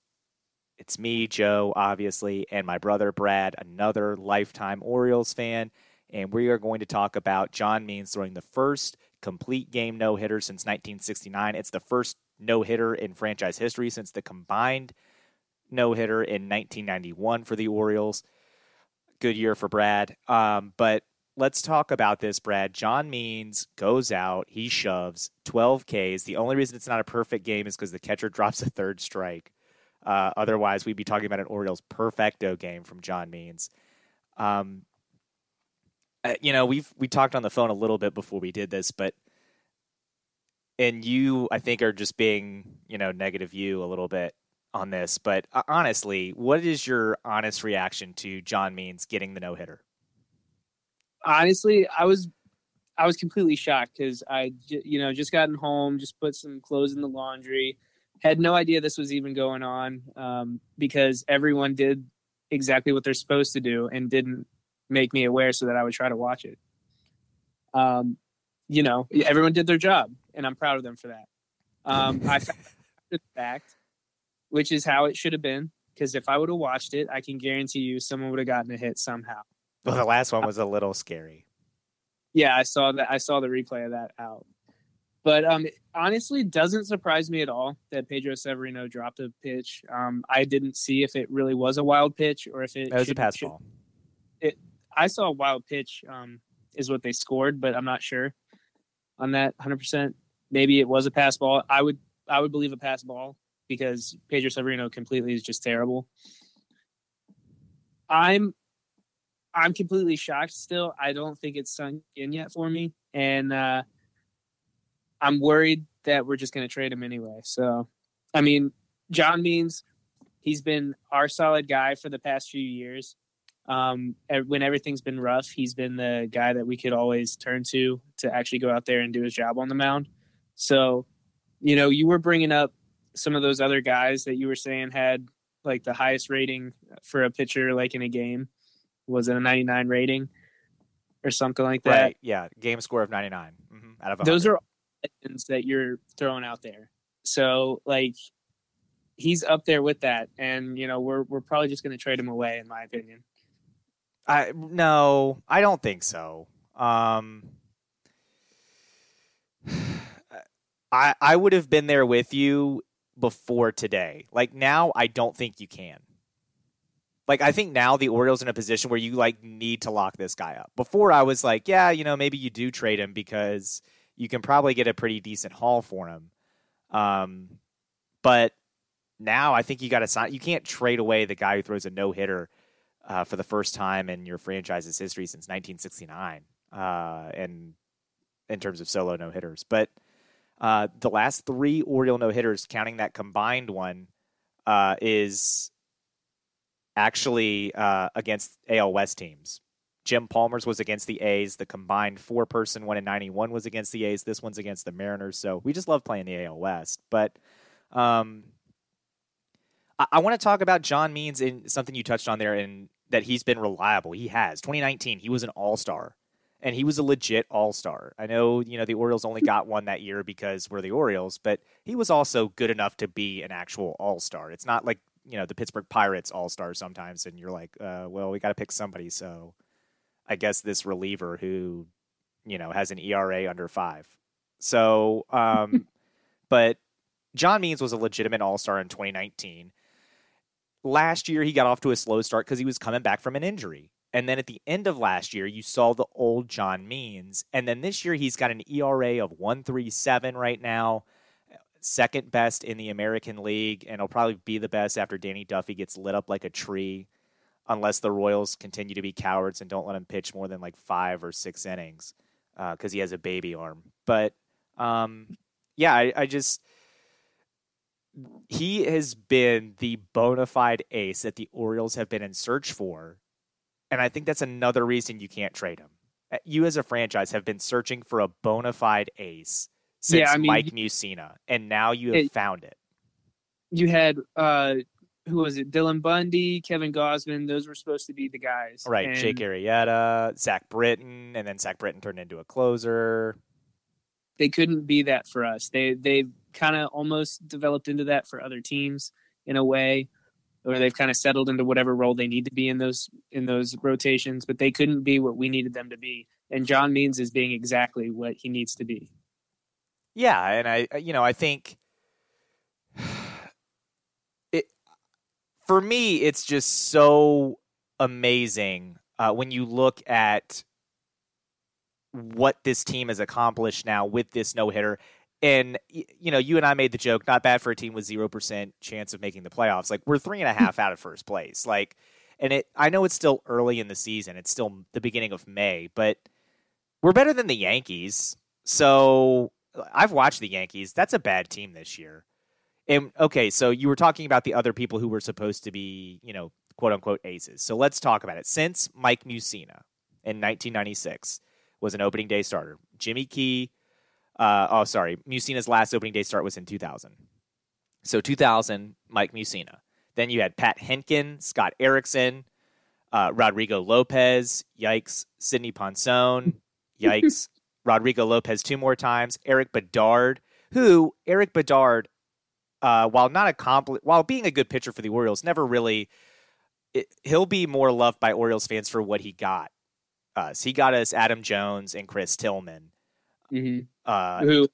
it's me, Joe, obviously, and my brother Brad, another lifetime Orioles fan. And we are going to talk about John Means throwing the first complete game no hitter since 1969. It's the first no hitter in franchise history since the combined no hitter in 1991 for the Orioles. Good year for Brad. Um, but let's talk about this, Brad. John Means goes out, he shoves 12 Ks. The only reason it's not a perfect game is because the catcher drops a third strike. Uh, otherwise, we'd be talking about an Orioles perfecto game from John Means. Um, uh, you know, we've we talked on the phone a little bit before we did this, but and you, I think, are just being you know negative you a little bit on this. But uh, honestly, what is your honest reaction to John Means getting the no hitter? Honestly, I was I was completely shocked because I you know just gotten home, just put some clothes in the laundry, had no idea this was even going on um, because everyone did exactly what they're supposed to do and didn't make me aware so that I would try to watch it. Um, you know, everyone did their job, and I'm proud of them for that. Um, I found the fact, which is how it should have been, because if I would have watched it, I can guarantee you someone would have gotten a hit somehow. Well, the last one was a little scary. Yeah, I saw that. I saw the replay of that out. But um, honestly, doesn't surprise me at all that Pedro Severino dropped a pitch. Um, I didn't see if it really was a wild pitch or if it, it was should, a pass should, ball. It, I saw a wild pitch. Um, is what they scored, but I'm not sure on that 100. percent Maybe it was a pass ball. I would I would believe a pass ball because Pedro Severino completely is just terrible. I'm I'm completely shocked still. I don't think it's sunk in yet for me. And uh, I'm worried that we're just going to trade him anyway. So, I mean, John Means, he's been our solid guy for the past few years. Um, when everything's been rough, he's been the guy that we could always turn to to actually go out there and do his job on the mound. So, you know, you were bringing up some of those other guys that you were saying had like the highest rating for a pitcher, like in a game was it a 99 rating or something like that? Right. Yeah. Game score of 99 mm-hmm. out of 100. Those are legends that you're throwing out there. So like he's up there with that, and you know we're we're probably just going to trade him away, in my opinion. I no, I don't think so. Um, I I would have been there with you before today. Like now, I don't think you can. Like I think now the Orioles in a position where you like need to lock this guy up. Before I was like, yeah, you know, maybe you do trade him because you can probably get a pretty decent haul for him. Um, but now I think you got to sign. You can't trade away the guy who throws a no hitter uh, for the first time in your franchise's history since 1969, uh, and in terms of solo no hitters. But uh, the last three Oriole no hitters, counting that combined one, uh, is actually uh, against AL West teams. Jim Palmer's was against the A's. The combined four person one in 91 was against the A's. This one's against the Mariners. So we just love playing the AL West. But um, I, I want to talk about John Means in something you touched on there and that he's been reliable. He has. 2019, he was an all star and he was a legit all star. I know, you know, the Orioles only got one that year because we're the Orioles, but he was also good enough to be an actual all star. It's not like, you know, the Pittsburgh Pirates all star sometimes, and you're like, uh, well, we got to pick somebody. So I guess this reliever who, you know, has an ERA under five. So, um, but John Means was a legitimate all star in 2019. Last year, he got off to a slow start because he was coming back from an injury. And then at the end of last year, you saw the old John Means. And then this year, he's got an ERA of 137 right now, second best in the American League, and he'll probably be the best after Danny Duffy gets lit up like a tree unless the Royals continue to be cowards and don't let him pitch more than like five or six innings because uh, he has a baby arm. But um, yeah, I, I, just he has been the bona fide ace that the Orioles have been in search for, and I think that's another reason you can't trade him. Uh, you as a franchise have been searching for a bona fide ace since yeah, I mean, Mike Mussina, and now you have it, found it. You had uh, who was it? Dylan Bundy, Kevin Gausman. Those were supposed to be the guys. Right. And Jake Arrieta, Zach Britton, and then Zach Britton turned into a closer. They couldn't be that for us. They they kind of almost developed into that for other teams in a way, or they've kind of settled into whatever role they need to be in those in those rotations. But they couldn't be what we needed them to be. And John Means is being exactly what he needs to be. Yeah, and I you know I think it for me, it's just so amazing uh, when you look at what this team has accomplished now with this no hitter. And you know, you and I made the joke, not bad for a team with zero percent chance of making the playoffs. Like we're three and a half out of first place. Like, and it, I know it's still early in the season; it's still the beginning of May, but we're better than the Yankees. So I've watched the Yankees. That's a bad team this year. And okay, so you were talking about the other people who were supposed to be, you know, quote unquote aces. So let's talk about it. Since Mike Mussina in 1996 was an opening day starter, Jimmy Key, uh, oh, sorry, Mussina's last opening day start was in 2000. So 2000, Mike Mussina. Then you had Pat Hentgen, Scott Erickson, uh, Rodrigo Lopez, yikes, Sidney Ponson, yikes, Rodrigo Lopez two more times, Erik Bedard, who Erik Bedard uh, while not a accompli- while being a good pitcher for the Orioles, never really. It, he'll be more loved by Orioles fans for what he got us. He got us Adam Jones and Chris Tillman, mm-hmm. uh, who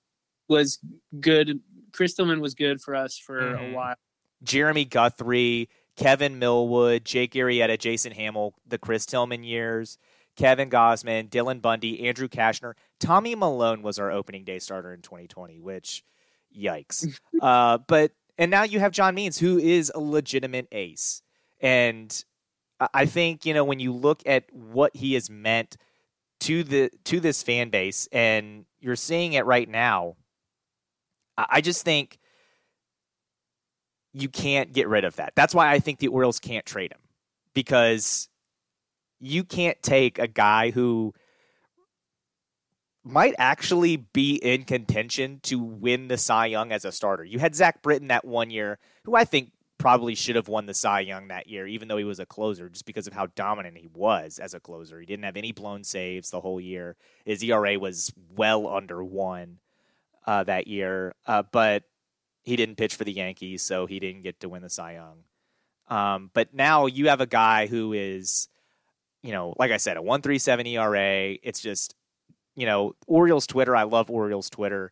was good. Chris Tillman was good for us for mm-hmm. a while. Jeremy Guthrie, Kevin Millwood, Jake Arrieta, Jason Hammel, the Chris Tillman years. Kevin Gausman, Dylan Bundy, Andrew Cashner, Tommy Milone was our opening day starter in 2020, which Yikes. uh, but and now you have John Means, who is a legitimate ace, and I think you know when you look at what he has meant to the to this fan base, and you're seeing it right now. I just think you can't get rid of that. That's why I think the Orioles can't trade him because you can't take a guy who might actually be in contention to win the Cy Young as a starter. You had Zach Britton that one year, who I think probably should have won the Cy Young that year, even though he was a closer, just because of how dominant he was as a closer. He didn't have any blown saves the whole year. His ERA was well under one uh, that year, uh, but he didn't pitch for the Yankees, so he didn't get to win the Cy Young. Um, but now you have a guy who is, you know, like I said, a 137 ERA. It's just you know, Orioles Twitter, I love Orioles Twitter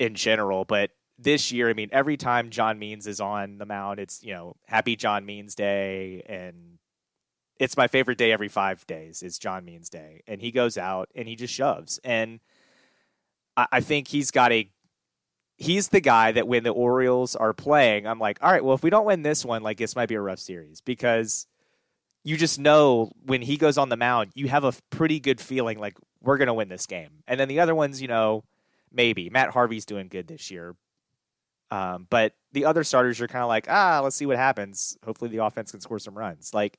in general, but this year, I mean, every time John Means is on the mound, it's, you know, happy John Means Day. And it's my favorite day every five days is John Means Day. And he goes out and he just shoves. And I, I think he's got a, he's the guy that when the Orioles are playing, I'm like, all right, well, if we don't win this one, like this might be a rough series because you just know when he goes on the mound, you have a pretty good feeling like we're going to win this game. And then the other ones, you know, maybe Matt Harvey's doing good this year. Um, but the other starters, you're kind of like, ah, let's see what happens. Hopefully the offense can score some runs. Like,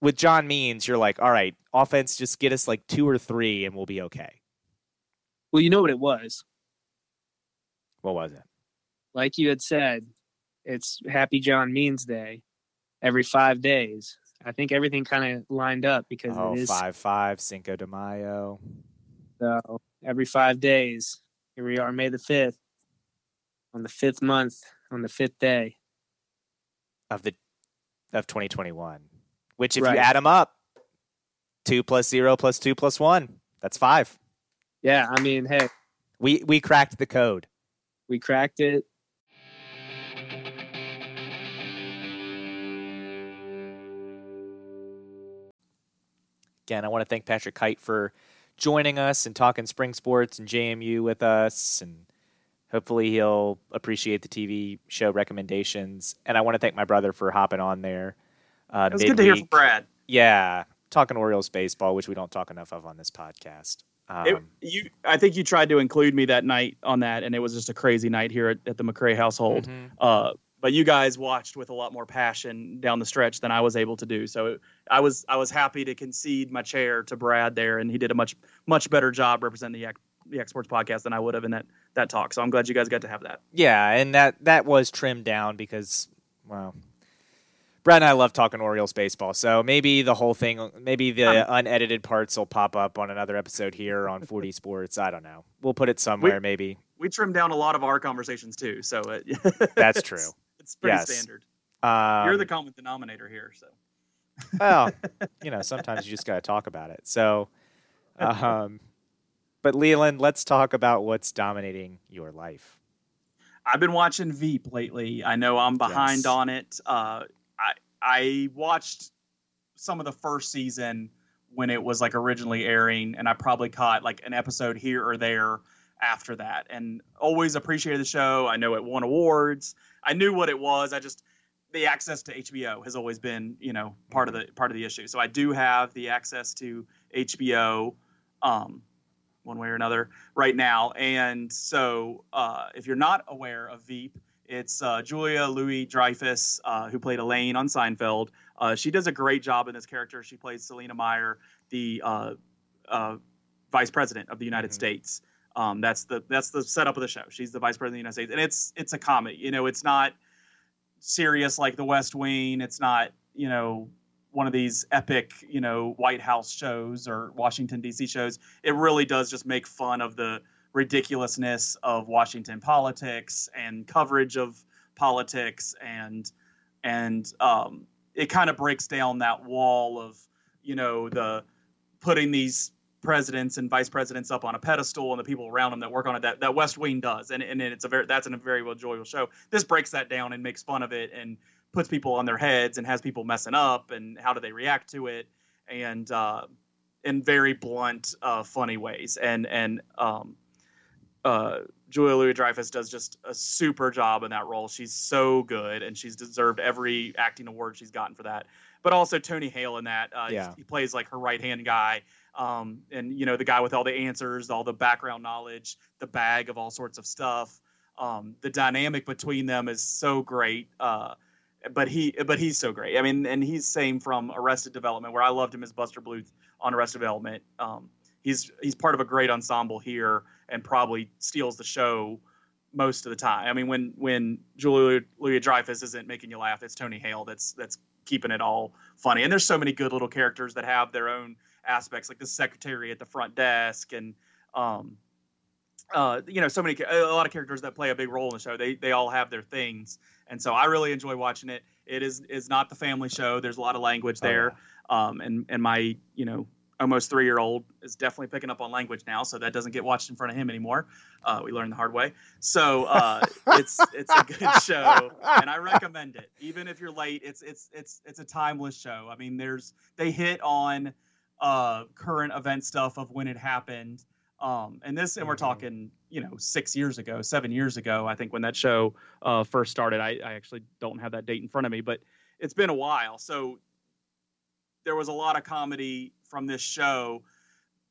with John Means, you're like, all right, offense, just get us like two or three, and we'll be okay. Well, you know what it was. What was it? Like you had said, it's Happy John Means Day every five days. I think everything kind of lined up because Oh, it is five five Cinco de Mayo. so every five days. Here we are, May the fifth, on the fifth month, on the fifth day. of the of 2021. Which, if Right. you add them up, two plus zero plus two plus one, that's five. Yeah, I mean, hey, We we cracked the code. we cracked it. Again, I want to thank Patrick Hite for joining us and talking spring sports and JMU with us, and hopefully he'll appreciate the TV show recommendations. And I want to thank my brother for hopping on there. Uh, It was good to hear from. Brad. Yeah, talking Orioles baseball, which we don't talk enough of on this podcast. Um, It, you, I think you tried to include me that night on that, and it was just a crazy night here at, at the McCrae household. mhm. Uh, but you guys watched with a lot more passion down the stretch than I was able to do. So I was I was happy to concede my chair to Brad there, and he did a much much better job representing the X- the X Sports podcast than I would have in that that talk. So I'm glad you guys got to have that. Yeah, and that that was trimmed down because, well, Brad and I love talking Orioles baseball, so maybe the whole thing, maybe the unedited parts will pop up on another episode here on 40 Sports. I don't know. We'll put it somewhere, maybe. We trimmed down a lot of our conversations too, so it, That's true. It's pretty Yes. standard. Um, You're the common denominator here, so. well, you know, sometimes you just got to talk about it. So, um, but Leland, let's talk about what's dominating your life. I've been watching Veep lately. I know I'm behind Yes. on it. Uh, I I watched some of the first season when it was like originally airing, and I probably caught like an episode here or there after that. And always appreciated the show. I know it won awards. I knew what it was. I just the access to HBO has always been you know part of the part of the issue. So I do have the access to HBO. Um, one way or another right now. And so, uh, if you're not aware of Veep, it's uh, Julia Louis Dreyfus, uh, who played Elaine on Seinfeld. Uh, she does a great job in this character. She plays Selina Meyer, the uh, uh, vice president of the United Mhm. States. Um, that's the that's the setup of the show. She's the vice president of the United States, and it's it's a comedy. You know, it's not serious like The West Wing. It's not you know one of these epic you know White House shows or Washington D.C. shows it really does just make fun of the ridiculousness of Washington politics and coverage of politics and and um, it kind of breaks down that wall of you know the putting these presidents and vice presidents up on a pedestal and the people around them that work on it that, that West Wing does and and it's a very that's a very enjoyable show. This breaks that down and makes fun of it and puts people on their heads and has people messing up and how do they react to it and uh, in very blunt, uh, funny ways. And and um, uh, Julia Louis Dreyfus does just a super job in that role. She's so good, and she's deserved every acting award she's gotten for that. But also Tony Hale in that, uh, Yeah. he plays like her right hand guy, um, and you know the guy with all the answers, all the background knowledge, the bag of all sorts of stuff. Um, the dynamic between them is so great. Uh, but he but he's so great. I mean, and he's same from Arrested Development, where I loved him as Buster Bluth on Arrested Development. Um, he's he's part of a great ensemble here, and probably steals the show most of the time. I mean, when when Julia Louis Dreyfus isn't making you laugh, it's Tony Hale that's that's keeping it all funny. And there's so many good little characters that have their own aspects, like the secretary at the front desk, and um, uh, you know, so many a lot of characters that play a big role in the show. They they all have their things, and so I really enjoy watching it. It is is not the family show. There's a lot of language Oh, there, um, and and my you know almost three year old is definitely picking up on language now, so that doesn't get watched in front of him anymore. Uh, we learned the hard way. So uh, it's it's a good show, and I recommend it. Even if you're late, it's it's it's it's a timeless show. I mean, there's they hit on uh, current event stuff of when it happened. Um, and this, and we're Mhm. talking, you know, six years ago, seven years ago, I think when that show uh, first started. I, I actually don't have that date in front of me, but it's been a while. So there was a lot of comedy from this show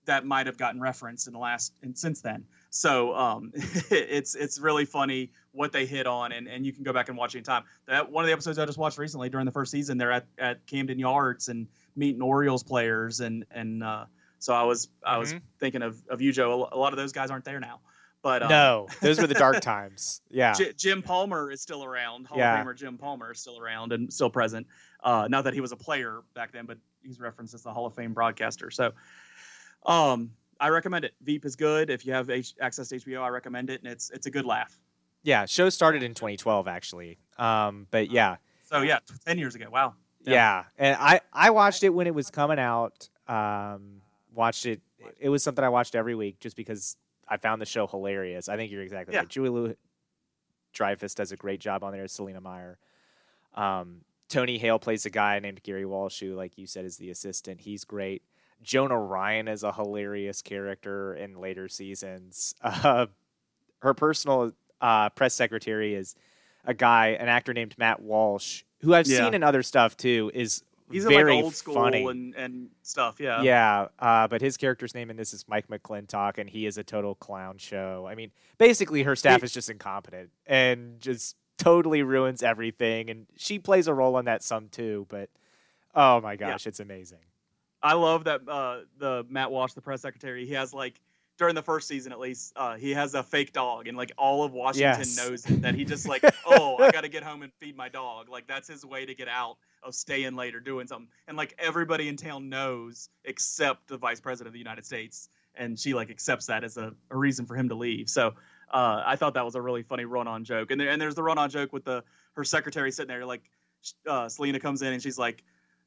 that might have gotten referenced in the last and since then. So um, it's it's really funny what they hit on, and, and you can go back and watch it in time. That one of the episodes I just watched recently during the first season, they're at, at Camden Yards, and meeting Orioles players, and and uh, so I was I was Mhm. thinking of of you, Joe. A lot of those guys aren't there now, but um, no, those were the dark times. Yeah. J- Jim Palmer is still around. Hall Yeah. of Famer Jim Palmer is still around and still present. Uh, not that he was a player back then, but he's referenced as the Hall of Fame broadcaster. So, um, I recommend it. Veep is good. If you have H- access to HBO, I recommend it, and it's it's a good laugh. Yeah. Show started in 2012 actually. Um, but yeah. So yeah, ten years ago. Wow. Yeah. Yeah. And I I watched it when it was coming out. Um, watched it. It was something I watched every week just because I found the show hilarious. I think you're exactly Yeah. right. Julie Lou Dreyfus does a great job on there as Selina Meyer. Um, Tony Hale plays a guy named Gary Walsh, who, like you said, is the assistant. He's great. Jonah Ryan is a hilarious character in later seasons. Uh, her personal uh, press secretary is a guy, an actor named Matt Walsh, who I've Yeah. seen in other stuff too. Is He's in very like old school funny. and and stuff. Yeah. Yeah, uh, but his character's name in this is Mike McLintock, and he is a total clown show. I mean, basically, her staff He- is just incompetent and just totally ruins everything. And she plays a role in that some too, but oh my Yeah. gosh, it's amazing. I love that uh, the Matt Walsh, the press secretary, he has like during the first season at least, uh, he has a fake dog, and like all of Washington Yes. knows it. That he just like, oh, I got to get home and feed my dog. Like that's his way to get out of staying late or doing something. And like everybody in town knows except the vice president of the United States, and she like accepts that as a, a reason for him to leave. So uh, I thought that was a really funny run-on joke. And there, and there's the run-on joke with the her secretary sitting there like. Uh, Selina comes in and she's like,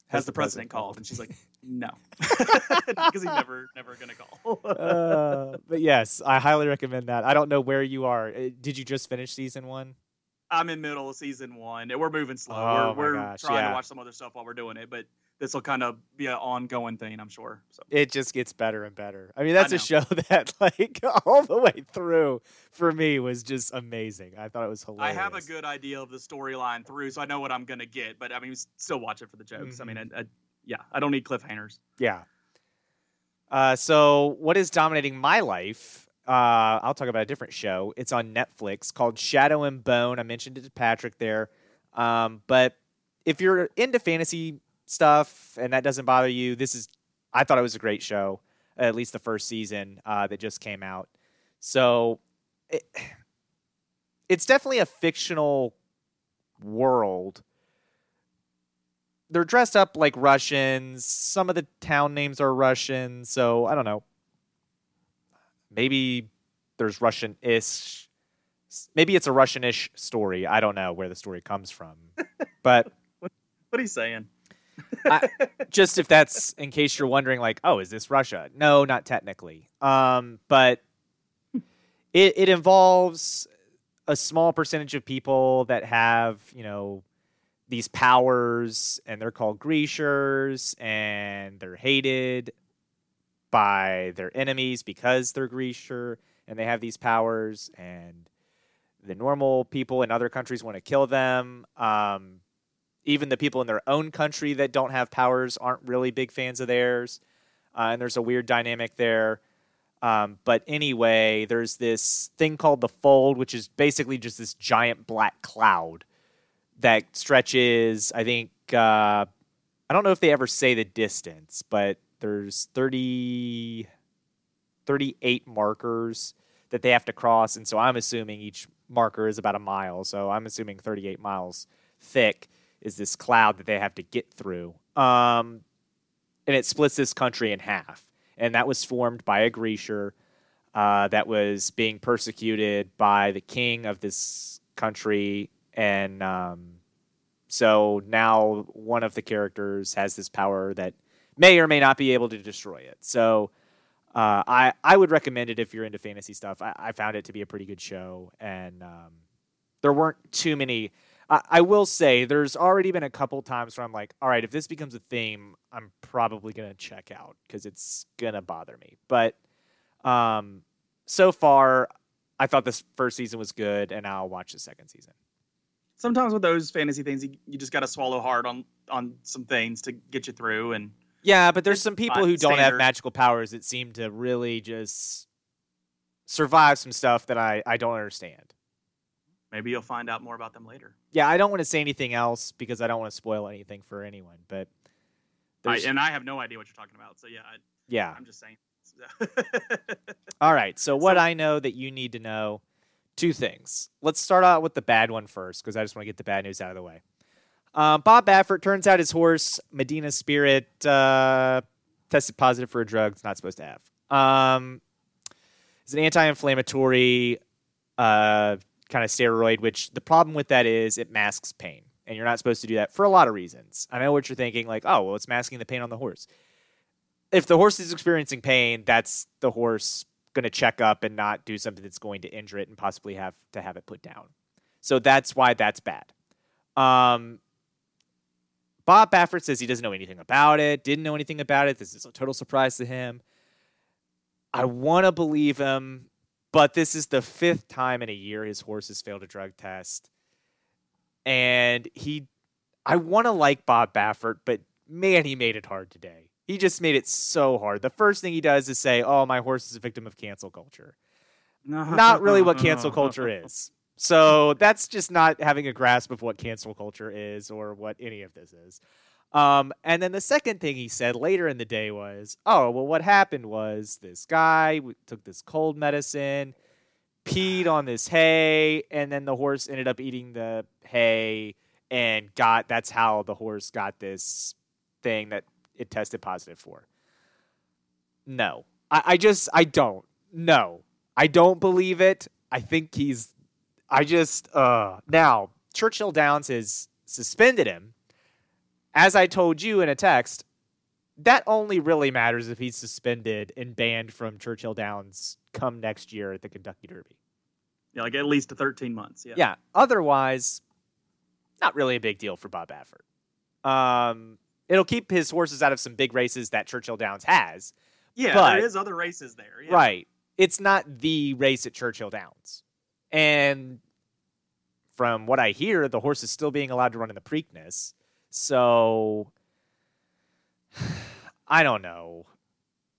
"Has, the president, called?" And she's like, "No," because he's never never gonna call. uh, but yes, I highly recommend that. I don't know where you are. Uh, Did you just finish season one? I'm in middle of season one, and we're moving slow. Oh, we're we're gosh, trying yeah. to watch some other stuff while we're doing it, but this will kind of be an ongoing thing, I'm sure. So It just gets better and better. I mean, that's a show that, like, all the way through for me was just amazing. I thought it was hilarious. I have a good idea of the storyline through, so I know what I'm gonna get. But I mean, still watch it for the jokes. I mean, Mm-hmm. I, I, yeah, I don't need cliffhangers. Yeah. Uh, so, what is dominating my life? Uh, I'll talk about a different show. It's on Netflix called Shadow and Bone. I mentioned it to Patrick there. Um, but if you're into fantasy stuff and that doesn't bother you, this is, I thought it was a great show, at least the first season uh, that just came out. So, it, it's definitely a fictional world they're dressed up like Russians. Some of the town names are Russian, so I don't know. Maybe there's Russian ish. Maybe it's a Russian ish story. I don't know where the story comes from. But What are you saying? Just if that's in case you're wondering, like, oh, is this Russia? No, not technically. Um, but it, it involves a small percentage of people that have, you know, these powers, and they're called Grishas, and they're hated by their enemies because they're Grisha, and they have these powers, and the normal people in other countries want to kill them. Um, even the people in their own country that don't have powers aren't really big fans of theirs, uh, and there's a weird dynamic there. Um, but anyway, there's this thing called the fold, which is basically just this giant black cloud that stretches. I think uh, I don't know if they ever say the distance, but there's 30, 38 markers that they have to cross, and so I'm assuming each marker is about a mile. So I'm assuming 38 miles thick is this cloud that they have to get through. Um, and it splits this country in half. And that was formed by a Grisha uh, that was being persecuted by the king of this country. And um, so now one of the characters has this power that may or may not be able to destroy it. So uh, I, I would recommend it if you're into fantasy stuff. I, I found it to be a pretty good show. And um, there weren't too many. I, I will say there's already been a couple times where I'm like, all right, if this becomes a theme, I'm probably gonna check out because it's gonna bother me. But um, so far, I thought this first season was good, and I'll watch the second season. Sometimes with those fantasy things, you, you just got to swallow hard on on some things to get you through. And Yeah, but there's some people who don't have magical powers that seem to really just survive some stuff that I, I don't understand. Maybe you'll find out more about them later. Yeah, I don't want to say anything else because I don't want to spoil anything for anyone, but I, and I have no idea what you're talking about. So yeah, I, yeah. I'm just saying. All right. So what So- I know that you need to know, two things. Let's start out with the bad one first, because I just want to get the bad news out of the way. Um, Bob Baffert turns out his horse Medina Spirit uh, tested positive for a drug it's not supposed to have. Um, it's an anti-inflammatory uh, kind of steroid, which the problem with that is it masks pain, and you're not supposed to do that for a lot of reasons. I know what you're thinking, like, oh, well, it's masking the pain on the horse. If the horse is experiencing pain, that's the horse going to check up and not do something that's going to injure it and possibly have to have it put down. So that's why that's bad. Um, Bob Baffert says he doesn't know anything about it, didn't know anything about it. This is a total surprise to him. I want to believe him, but this is the fifth time in a year his horse has failed a drug test. And he, I want to like Bob Baffert, but man, he made it hard today. He just made it so hard. The first thing he does is say, "Oh, my horse is a victim of cancel culture." Not really what cancel culture is. So that's just not having a grasp of what cancel culture is or what any of this is. Um, and then the second thing he said later in the day was, "Oh, well, what happened was this guy took this cold medicine, peed on this hay, and then the horse ended up eating the hay and got. That's how the horse got this thing that it tested positive for." No, I, I just I don't. No, I don't believe it. I think he's. I just uh now Churchill Downs has suspended him. As I told you in a text, that only really matters if he's suspended and banned from Churchill Downs come next year at the Kentucky Derby. yeah, like at least to 13 months. Yeah. Yeah. Otherwise, not really a big deal for Bob Baffert. Um, it'll keep his horses out of some big races that Churchill Downs has. Yeah, But- there is other races there. Yeah. Right. It's not the race at Churchill Downs. And from what I hear, the horse is still being allowed to run in the Preakness. So I don't know.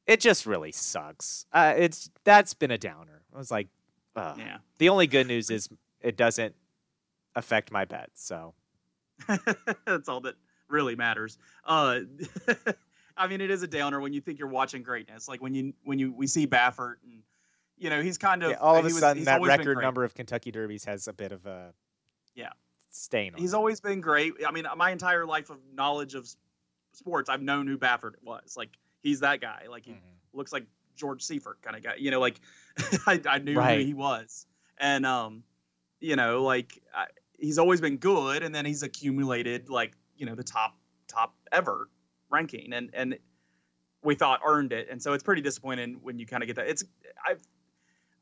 It just really sucks. Uh, it's that's been a downer. I was like, uh, Yeah. the only good news is it doesn't affect my bet. So That's all that really matters. Uh, I mean, it is a downer when you think you're watching greatness. Like when you when you we see Baffert and you know he's kind of yeah, all of a was- sudden, that record number of Kentucky Derbies has a bit of a Yeah. Stain on He's it. always been great. I mean, my entire life of knowledge of sports, I've known who Baffert was. Like he's that guy. Like he Mhm. looks like George Seifert kind of guy. You know, like I, I knew Right. who he was, and um, you know, like I, he's always been good, and then he's accumulated like you know the top top ever ranking, and and we thought earned it, and so it's pretty disappointing when you kind of get that. It's I.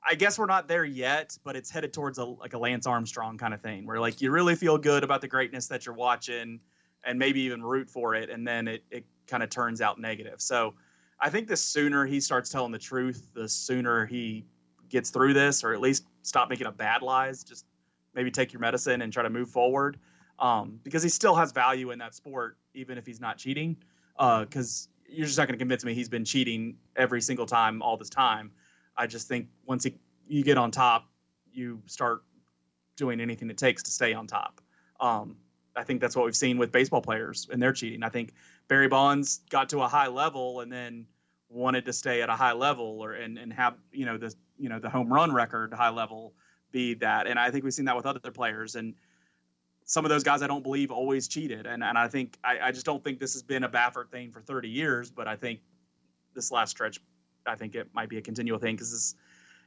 I guess we're not there yet, but it's headed towards a like a Lance Armstrong kind of thing, where like you really feel good about the greatness that you're watching, and maybe even root for it, and then it it kind of turns out negative. So I think the sooner he starts telling the truth, the sooner he gets through this, or at least stop making up bad lies. Just maybe take your medicine and try to move forward, um, because he still has value in that sport, even if he's not cheating. Because you're just not going to convince me he's been cheating every single time all this time. I just think once you get on top, you start doing anything it takes to stay on top. Um, I think that's what we've seen with baseball players and their cheating. I think Barry Bonds got to a high level and then wanted to stay at a high level or and, and have you know the you know the home run record high level be that. And I think we've seen that with other players and some of those guys I don't believe always cheated. And and I think I, I just don't think this has been a Baffert thing for 30 years, but I think this last stretch I think it might be a continual thing because this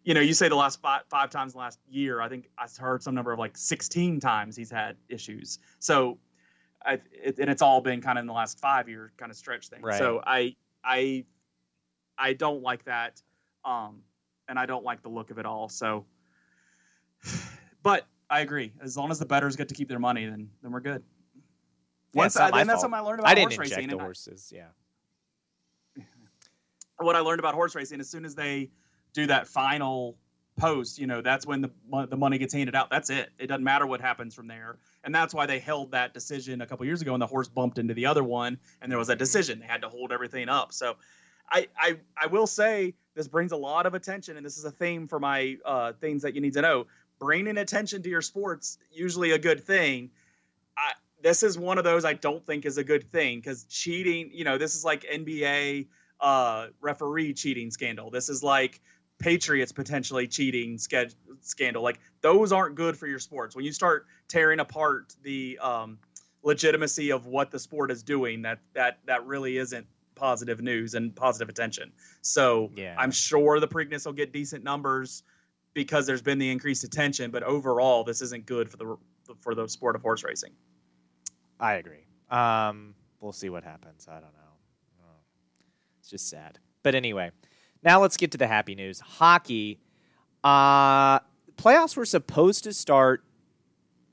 you know, you say the last five, five times in the last year. I think I heard some number of like 16 times he's had issues. So, I, it, and it's all been kind of in the last five year kind of stretch thing. Right. So I, I, I don't like that, um, and I don't like the look of it all. So, but I agree. As long as the betters get to keep their money, then then we're good. Yeah, Once I, and that's fault. something I learned about I didn't horse inject racing. the horses. Yeah. What I learned about horse racing, as soon as they do that final post, you know, that's when the the money gets handed out. That's it. It doesn't matter what happens from there, and that's why they held that decision a couple years ago, and the horse bumped into the other one, and there was a decision. They had to hold everything up. So, I I I will say this brings a lot of attention, and this is a theme for my uh, things that you need to know. Bringing attention to your sports usually a good thing. I, this is one of those I don't think is a good thing because cheating, you know, this is like NBA uh, referee cheating scandal. This is like Patriots potentially cheating ske- scandal. Like those aren't good for your sports. When you start tearing apart the um, legitimacy of what the sport is doing, that that that really isn't positive news and positive attention. So Yeah. I'm sure the Preakness will get decent numbers because there's been the increased attention. But overall, this isn't good for the for the sport of horse racing. I agree. Um, we'll see what happens. I don't know. It's just sad. But anyway, now let's get to the happy news. Hockey. Uh, playoffs were supposed to start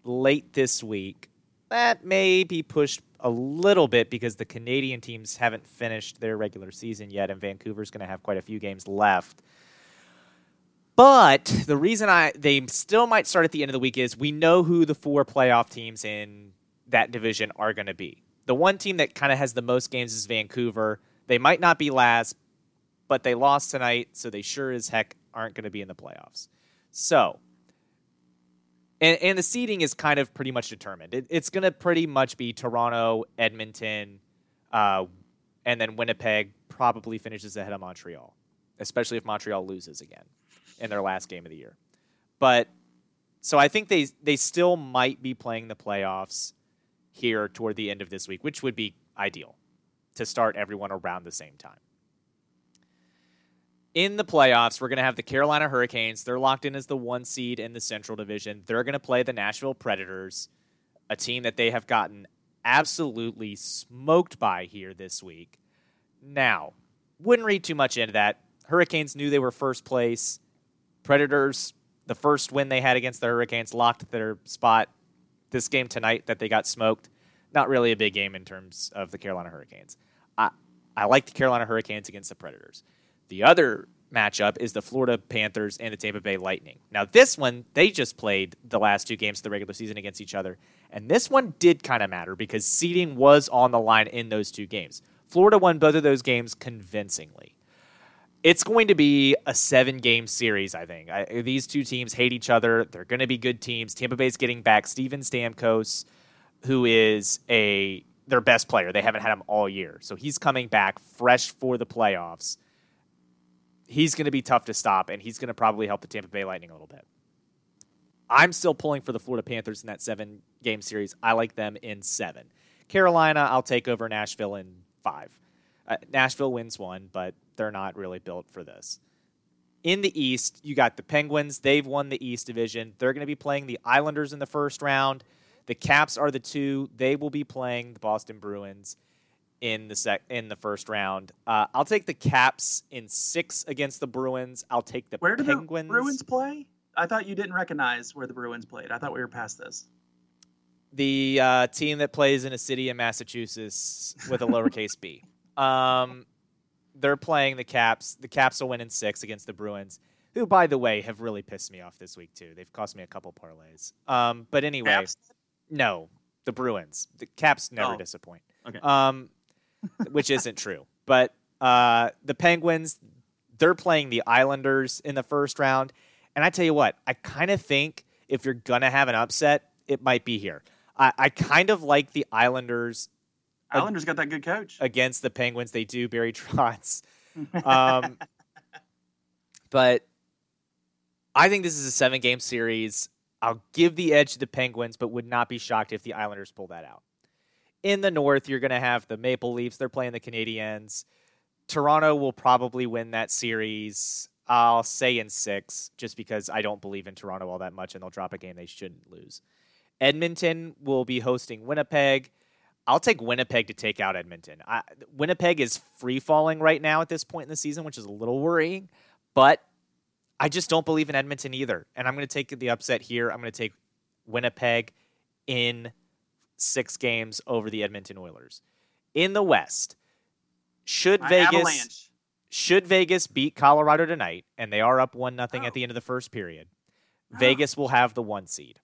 late this week. That may be pushed a little bit because the Canadian teams haven't finished their regular season yet, and Vancouver's going to have quite a few games left. But the reason I they still might start at the end of the week is we know who the four playoff teams in that division are going to be. The one team that kind of has the most games is Vancouver. They might not be last, but they lost tonight, so they sure as heck aren't going to be in the playoffs. So, and, and the seeding is kind of pretty much determined. It, it's going to pretty much be Toronto, Edmonton, uh, and then Winnipeg probably finishes ahead of Montreal, especially if Montreal loses again in their last game of the year. But so I think they they still might be playing the playoffs here toward the end of this week, which would be ideal to start everyone around the same time. In the playoffs, we're going to have the Carolina Hurricanes. They're locked in as the one seed in the Central Division. They're going to play the Nashville Predators, a team that they have gotten absolutely smoked by here this week. Now, wouldn't read too much into that. Hurricanes knew they were first place. Predators, the first win they had against the Hurricanes, locked their spot this game tonight that they got smoked. Not really a big game in terms of the Carolina Hurricanes. I, like the Carolina Hurricanes against the Predators. The other matchup is the Florida Panthers and the Tampa Bay Lightning. Now, this one, they just played the last two games of the regular season against each other. And this one did kind of matter because seeding was on the line in those two games. Florida won both of those games convincingly. It's going to be a seven game series, I think. I, these two teams hate each other. They're going to be good teams. Tampa Bay's getting back Steven Stamkos, who is a their best player. They haven't had him all year. So he's coming back fresh for the playoffs. He's going to be tough to stop, and he's going to probably help the Tampa Bay Lightning a little bit. I'm still pulling for the Florida Panthers in that seven game series. I like them in seven. Carolina, I'll take over Nashville in five. Uh, Nashville wins one, but they're not really built for this. In the East, you got the Penguins. They've won the East Division. They're going to be playing the Islanders in the first round. The Caps are the two. They will be playing the Boston Bruins in the sec- in the first round. Uh, I'll take the Caps in six against the Bruins. I'll take the Where do Penguins. the Bruins play? I thought you didn't recognize where the Bruins played. I thought we were past this. the uh, team that plays in a city in Massachusetts with a lowercase b. Um, they're playing the Caps. The Caps will win in six against the Bruins, who, by the way, have really pissed me off this week too. They've cost me a couple parlays. Um, but anyway, Caps? No, the Bruins. The Caps never Oh. disappoint. Okay. Um, which isn't true. But uh, the Penguins, they're playing the Islanders in the first round. And I tell you what, I kind of think if you're gonna have an upset, it might be here. I, I kind of like the Islanders Islanders got that good coach. against the Penguins. They do Barry Trotz. Um, but I think this is a seven game series. I'll give the edge to the Penguins, but would not be shocked if the Islanders pull that out. In the North, you're going to have the Maple Leafs. They're playing the Canadiens. Toronto will probably win that series. I'll say in six, just because I don't believe in Toronto all that much, and they'll drop a game they shouldn't lose. Edmonton will be hosting Winnipeg. I'll take Winnipeg to take out Edmonton. I, Winnipeg is free falling right now at this point in the season, which is a little worrying, but I just don't believe in Edmonton either. And I'm going to take the upset here. I'm going to take Winnipeg in six games over the Edmonton Oilers. In the West, should My Vegas Avalanche. should Vegas beat Colorado tonight, and they are up one nothing Oh. at the end of the first period, Oh. Vegas will have the one seed.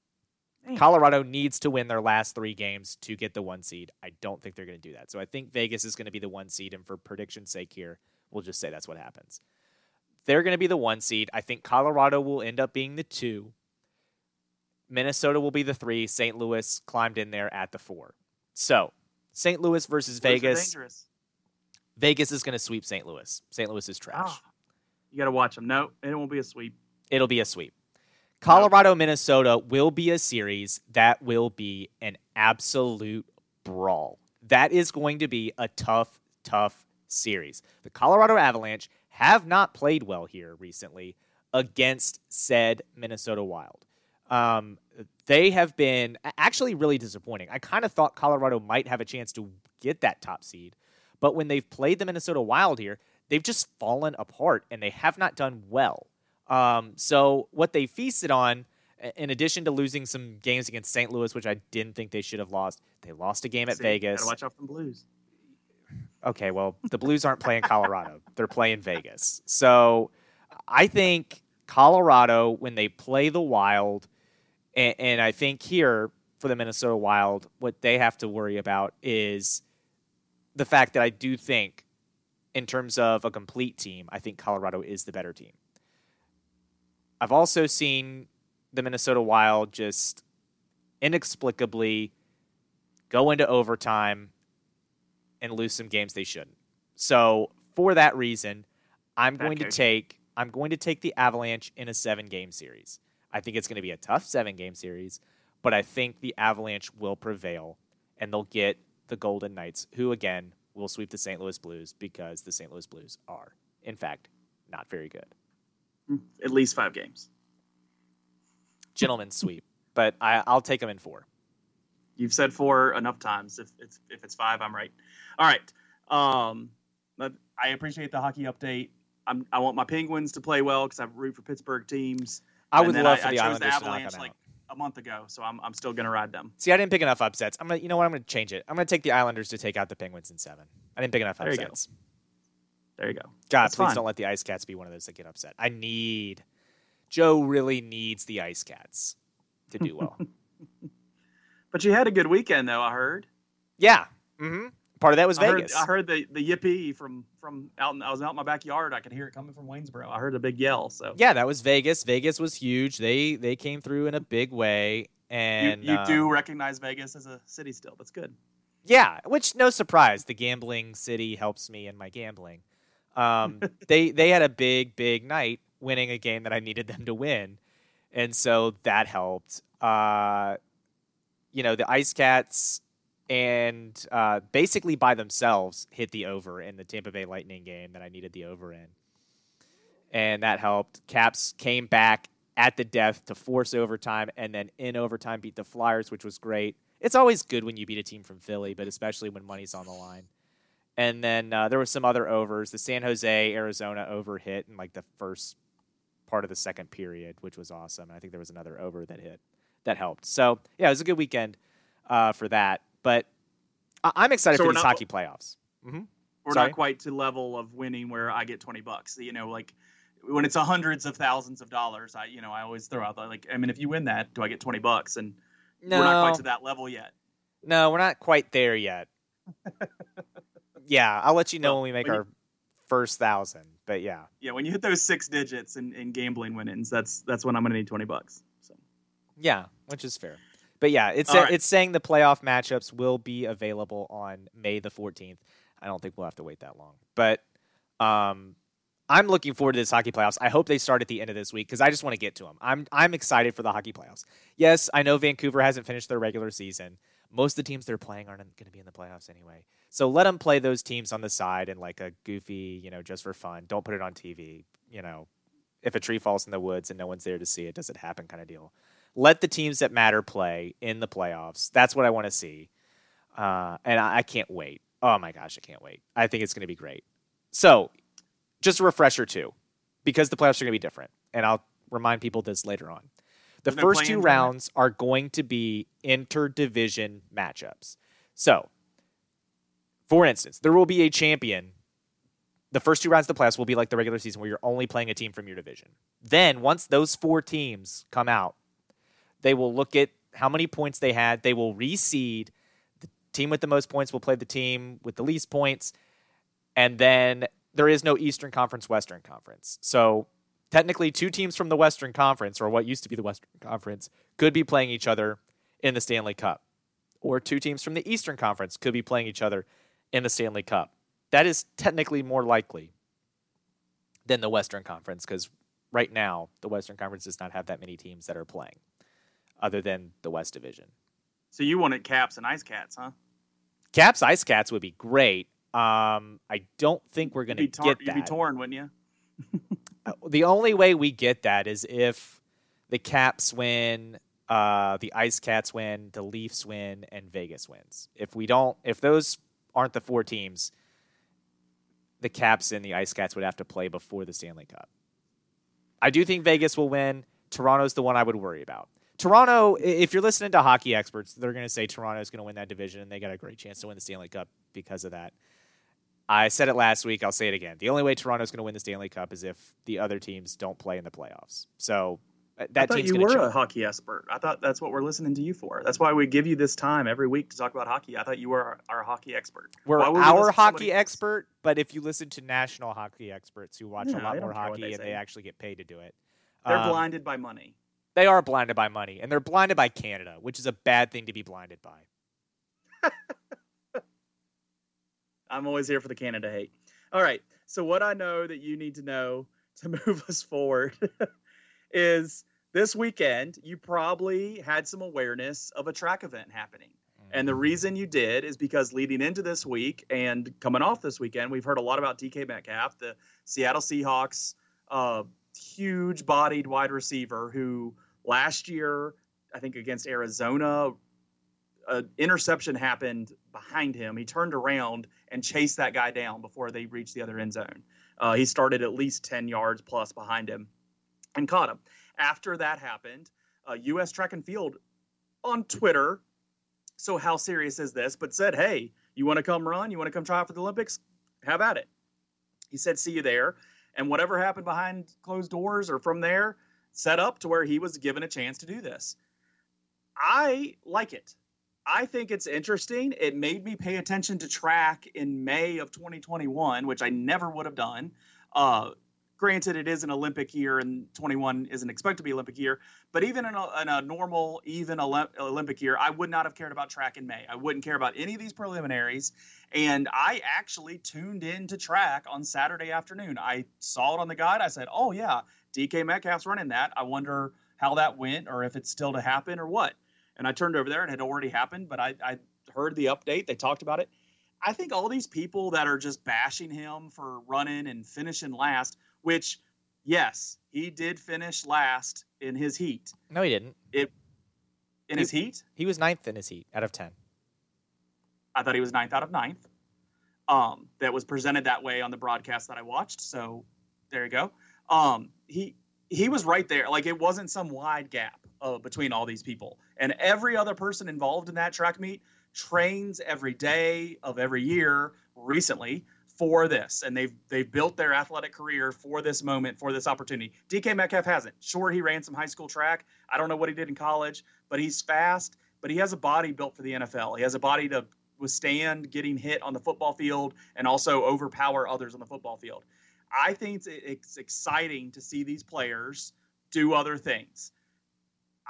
Damn. Colorado needs to win their last three games to get the one seed. I don't think they're going to do that. So I think Vegas is going to be the one seed, and for prediction's sake here, we'll just say that's what happens. They're going to be the one seed. I think Colorado will end up being the two. Minnesota will be the three. St. Louis climbed in there at the four. So St. Louis versus Vegas. Vegas is going to sweep St. Louis. St. Louis is trash. Ah, you got to watch them. No, it won't be a sweep. It'll be a sweep. Colorado, Minnesota will be a series that will be an absolute brawl. That is going to be a tough, tough series. The Colorado Avalanche have not played well here recently against said Minnesota Wild. Um, they have been actually really disappointing. I kind of thought Colorado might have a chance to get that top seed, but when they've played the Minnesota Wild here, they've just fallen apart and they have not done well. Um, so what they feasted on, in addition to losing some games against St. Louis, which I didn't think they should have lost, they lost a game at See, Vegas. Gotta watch out for the Blues. Okay, well, the Blues aren't playing Colorado. They're playing Vegas. So I think Colorado, when they play the Wild, and, and I think here for the Minnesota Wild, what they have to worry about is the fact that I do think, in terms of a complete team, I think Colorado is the better team. I've also seen the Minnesota Wild just inexplicably go into overtime and lose some games they shouldn't. So for that reason, I'm going to take I'm going to take the Avalanche in a seven game series. I think it's going to be a tough seven game series, but I think the Avalanche will prevail and they'll get the Golden Knights, who again will sweep the St. Louis Blues because the St. Louis Blues are, in fact, not very good. Mm, at least five games. Gentlemen sweep, but I, I'll take them in four. You've said four enough times. If it's if it's five, I'm right. All right. Um, I appreciate the hockey update. I'm, I want my Penguins to play well because I root for Pittsburgh teams. I would love I- for I the chose Islanders the Avalanche, like. A month ago, so I'm I'm still gonna ride them. See, I didn't pick enough upsets. I'm gonna, you know what? I'm gonna change it. I'm gonna take the Islanders to take out the Penguins in seven. I didn't pick enough There you go. upsets. There you go. God, That's please fine. don't let the Ice Cats be one of those that get upset. I need Joe really needs the Ice Cats to do well. But you had a good weekend though. I heard. yeah. Mm-hmm. Part of that was I heard, Vegas. I heard the the yippee from from out. In, I was out in my backyard. I could hear it coming from Waynesboro. I heard a big yell. So yeah, that was Vegas. Vegas was huge. They they came through in a big way, you, and you uh, do recognize Vegas as a city still. That's good. Yeah, which no surprise, the gambling city helps me in my gambling. Um, they they had a big big night, winning a game that I needed them to win, and so that helped. Uh, you know, the Ice Cats and uh, basically by themselves hit the over in the Tampa Bay Lightning game that I needed the over in, and that helped. Caps came back at the death to force overtime, and then in overtime beat the Flyers, which was great it's always good when you beat a team from Philly, but especially when money's on the line. And then uh, there were some other overs. The San Jose Arizona over hit in like the first part of the second period, which was awesome. And I think there was another over that hit that helped. So yeah, it was a good weekend uh, for that. But I- I'm excited So for these not- hockey playoffs. hmm We're Sorry? not quite to level of winning where I get twenty bucks. You know, like when it's a hundreds of thousands of dollars, I you know I always throw out the, like I mean if you win that, do I get twenty bucks? And No, we're not quite to that level yet. no, we're not quite there yet. yeah, I'll let you know Well, when we make when you- our first thousand. But yeah, Yeah, when you hit those six digits in, in gambling winnings, that's that's when I'm gonna need twenty bucks. Yeah, which is fair. But yeah, it's right. it's saying the playoff matchups will be available on May the 14th. I don't think we'll have to wait that long. But um I'm looking forward to this hockey playoffs. I hope they start at the end of this week because I just want to get to them. I'm I'm excited for the hockey playoffs. Yes, I know Vancouver hasn't finished their regular season. Most of the teams they're playing aren't going to be in the playoffs anyway. So let them play those teams on the side in like a goofy, you know, just for fun. Don't put it on TV. You know, if a tree falls in the woods and no one's there to see it, does it happen? Kind of deal let the teams that matter play in the playoffs. That's what I want to see. Uh, and I, I can't wait. Oh my gosh, I can't wait. I think it's going to be great. So, just a refresher too, because the playoffs are going to be different. And I'll remind people this later on. The first two rounds are going to be interdivision matchups. So, for instance, there will be a champion. The first two rounds of the playoffs will be like the regular season where you're only playing a team from your division. Then, once those four teams come out, they will look at how many points they had. They will reseed. The team with the most points will play the team with the least points. And then there is no Eastern Conference, Western Conference. So technically two teams from the Western Conference, or what used to be the Western Conference, could be playing each other in the Stanley Cup. Or two teams from the Eastern Conference could be playing each other in the Stanley Cup. That is technically more likely than the Western Conference because right now the Western Conference does not have that many teams that are playing other than the West Division. So you wanted Caps and Ice Cats, huh? Caps Ice Cats would be great. Um, I don't think we're going to tor- get You'd be torn, wouldn't you? Uh, the only way we get that is if the Caps win, uh, the Ice Cats win, the Leafs win, and Vegas wins. If we don't, if those aren't the four teams, the Caps and the Ice Cats would have to play before the Stanley Cup. I do think Vegas will win. Toronto's the one I would worry about. Toronto, if you're listening to hockey experts, they're going to say Toronto's going to win that division, and they got a great chance to win the Stanley Cup because of that. I said it last week. I'll say it again. The only way Toronto's going to win the Stanley Cup is if the other teams don't play in the playoffs. So uh, I that thought team's you were to a hockey expert. I thought that's what we're listening to you for. That's why we give you this time every week to talk about hockey. I thought you were our, our hockey expert. We're we our hockey expert, but if you listen to national hockey experts who watch Yeah, a lot more don't care what hockey and they actually get paid to do it, They're um, blinded by money. They are blinded by money, and they're blinded by Canada, which is a bad thing to be blinded by. I'm always here for the Canada hate. All right. So what I know that you need to know to move us forward is this weekend you probably had some awareness of a track event happening. And the reason you did is because leading into this week and coming off this weekend, we've heard a lot about DK Metcalf, the Seattle Seahawks, uh, huge bodied wide receiver who last year, I think against Arizona, an interception happened behind him. He turned around and chased that guy down before they reached the other end zone. Uh, he started at least 10 yards plus behind him and caught him. After that happened, uh, U.S. Track and Field on Twitter so how serious is this? But said, hey, you want to come run? You want to come try out for the Olympics? Have at it. He said, see you there. And whatever happened behind closed doors or from there, set up to where he was given a chance to do this. I like it. I think it's interesting. It made me pay attention to track in May of 2021, which I never would have done. Uh, granted, it is an Olympic year, and 21 isn't expected to be Olympic year. But even in a, in a normal, even Olymp- Olympic year, I would not have cared about track in May. I wouldn't care about any of these preliminaries. And I actually tuned in to track on Saturday afternoon. I saw it on the guide. I said, "Oh yeah, DK Metcalf's running that. I wonder how that went, or if it's still to happen, or what." And I turned over there, and it had already happened. But I, I heard the update. They talked about it. I think all these people that are just bashing him for running and finishing last, which, yes, he did finish last in his heat. No, he didn't. It In his heat, He was ninth in his heat out of ten. I thought he was ninth out of ninth. Um, that was presented that way on the broadcast that I watched. So there you go. Um, he he was right there. Like it wasn't some wide gap uh, between all these people. And every other person involved in that track meet trains every day of every year recently for this, and they've they've built their athletic career for this moment, for this opportunity. DK Metcalf hasn't. Sure, he ran some high school track. I don't know what he did in college, but he's fast. But he has a body built for the NFL. He has a body to withstand getting hit on the football field and also overpower others on the football field. I think it's, it's exciting to see these players do other things.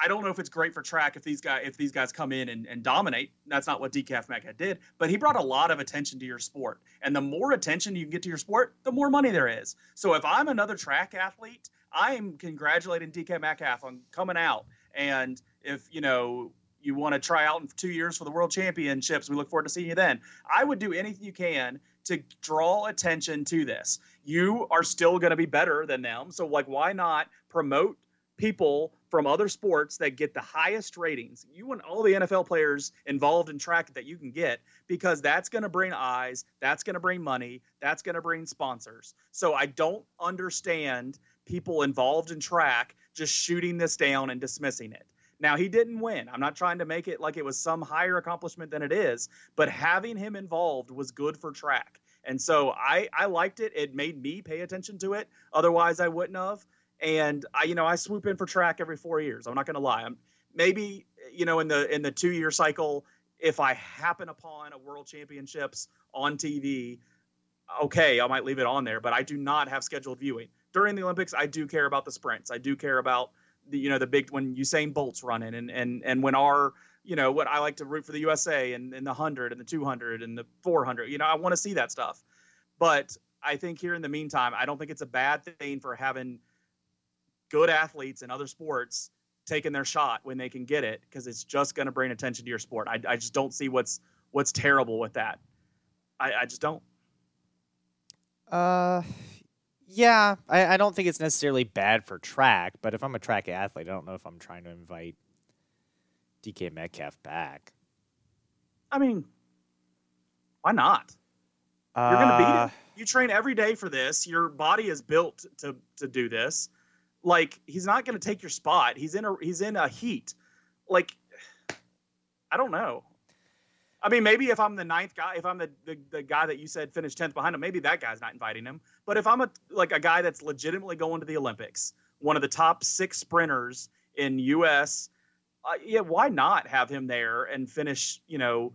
I don't know if it's great for track if these guys if these guys come in and, and dominate. That's not what DK Metcalf did, but he brought a lot of attention to your sport. And the more attention you can get to your sport, the more money there is. So if I'm another track athlete, I'm congratulating DK Metcalf on coming out. And if you know you want to try out in two years for the world championships, we look forward to seeing you then. I would do anything you can to draw attention to this. You are still going to be better than them, so like why not promote people from other sports that get the highest ratings. You want all the NFL players involved in track that you can get because that's going to bring eyes, that's going to bring money, that's going to bring sponsors. So I don't understand people involved in track just shooting this down and dismissing it. Now, he didn't win. I'm not trying to make it like it was some higher accomplishment than it is, but having him involved was good for track. And so I, I liked it. It made me pay attention to it. Otherwise, I wouldn't have and I, you know, I swoop in for track every four years. I'm not going to lie. I'm maybe, you know, in the in the two year cycle, if I happen upon a World Championships on TV, okay, I might leave it on there. But I do not have scheduled viewing. during the Olympics, I do care about the sprints. I do care about you know the big when Usain Bolt's running and and and when our you know what I like to root for the USA and, and the hundred and the two hundred and the four hundred. You know, I want to see that stuff. But I think here in the meantime, I don't think it's a bad thing for having good athletes in other sports taking their shot when they can get it because it's just going to bring attention to your sport. I, I just don't see what's what's terrible with that. I, I just don't. Uh, yeah, I, I don't think it's necessarily bad for track, but if I'm a track athlete, I don't know if I'm trying to invite DK Metcalf back. I mean, why not? You're going to beat uh, him. You train every day for this. Your body is built to to do this. Like he's not going to take your spot. He's in a he's in a heat. Like I don't know. I mean, maybe if I'm the ninth guy, if I'm the, the, the guy that you said finished tenth behind him, maybe that guy's not inviting him. But if I'm a like a guy that's legitimately going to the Olympics, one of the top six sprinters in U.S., uh, yeah, why not have him there and finish? You know,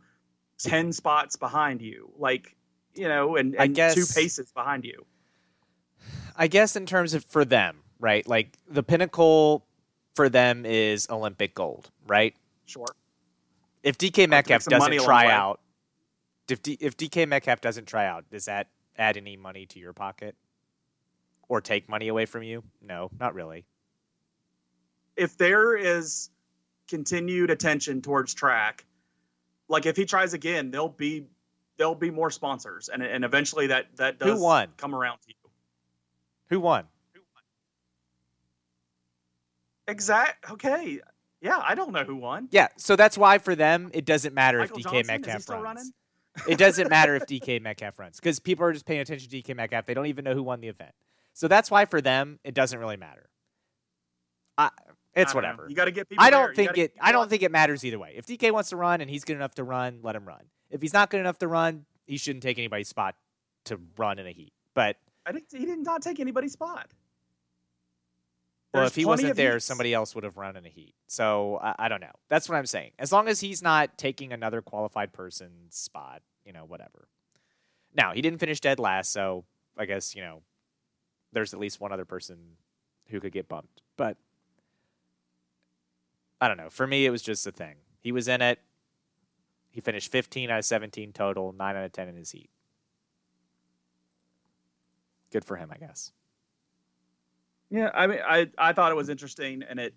ten spots behind you, like you know, and, and guess, two paces behind you. I guess in terms of for them, right? Like the pinnacle for them is Olympic gold, right? Sure. If DK Metcalf doesn't try out, if D, if DK Metcalf doesn't try out, does that add any money to your pocket, or take money away from you? No, not really. If there is continued attention towards track, like if he tries again, there'll be there'll be more sponsors, and and eventually that that does Who won? come around to you. Who won? Who won? Exact. Okay. Yeah, I don't know who won. Yeah, so that's why for them it doesn't matter Michael if DK Johnson, Metcalf runs. Running? it doesn't matter if DK Metcalf runs because people are just paying attention to DK Metcalf. They don't even know who won the event. So that's why for them it doesn't really matter. I, it's I whatever. Know. You got to get people. I don't there. think it. I don't think it matters either way. If DK wants to run and he's good enough to run, let him run. If he's not good enough to run, he shouldn't take anybody's spot to run in a heat. But I think he did not take anybody's spot. Well, There's if he wasn't there, heats. somebody else would have run in a heat. So I, I don't know. That's what I'm saying. As long as he's not taking another qualified person's spot, you know, whatever. Now he didn't finish dead last, so I guess you know there's at least one other person who could get bumped. But I don't know. For me, it was just a thing. He was in it. He finished 15 out of 17 total, 9 out of 10 in his heat. Good for him, I guess. Yeah, I mean, I I thought it was interesting, and it,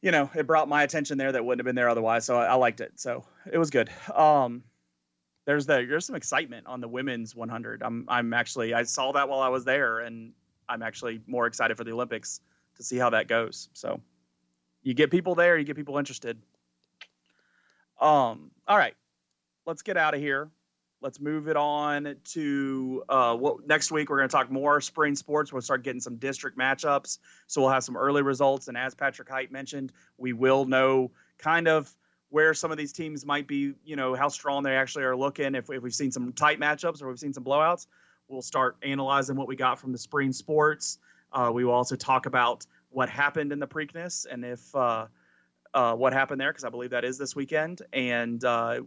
you know, it brought my attention there that wouldn't have been there otherwise. So I, I liked it. So it was good. Um, there's the there's some excitement on the women's 100. I'm I'm actually I saw that while I was there, and I'm actually more excited for the Olympics to see how that goes. So you get people there, you get people interested. Um, all right, let's get out of here. Let's move it on to uh, what next week. We're going to talk more spring sports. We'll start getting some district matchups. So we'll have some early results. And as Patrick Hite mentioned, we will know kind of where some of these teams might be, you know, how strong they actually are looking. If, if we've seen some tight matchups or we've seen some blowouts, we'll start analyzing what we got from the spring sports. Uh, we will also talk about what happened in the Preakness and if uh, uh, what happened there, because I believe that is this weekend. And uh,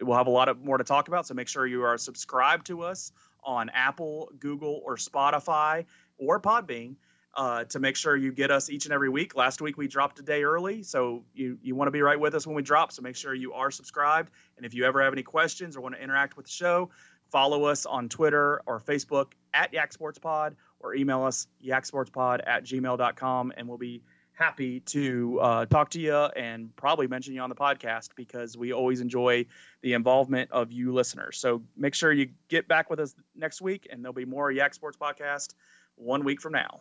we'll have a lot of more to talk about. So make sure you are subscribed to us on Apple, Google, or Spotify or Podbean uh, to make sure you get us each and every week. Last week we dropped a day early, so you you want to be right with us when we drop. So make sure you are subscribed. And if you ever have any questions or want to interact with the show, follow us on Twitter or Facebook at Yak Sports Pod or email us yaksportspod at gmail.com and we'll be happy to uh, talk to you and probably mention you on the podcast because we always enjoy the involvement of you listeners. So make sure you get back with us next week, and there'll be more Yak Sports Podcast one week from now.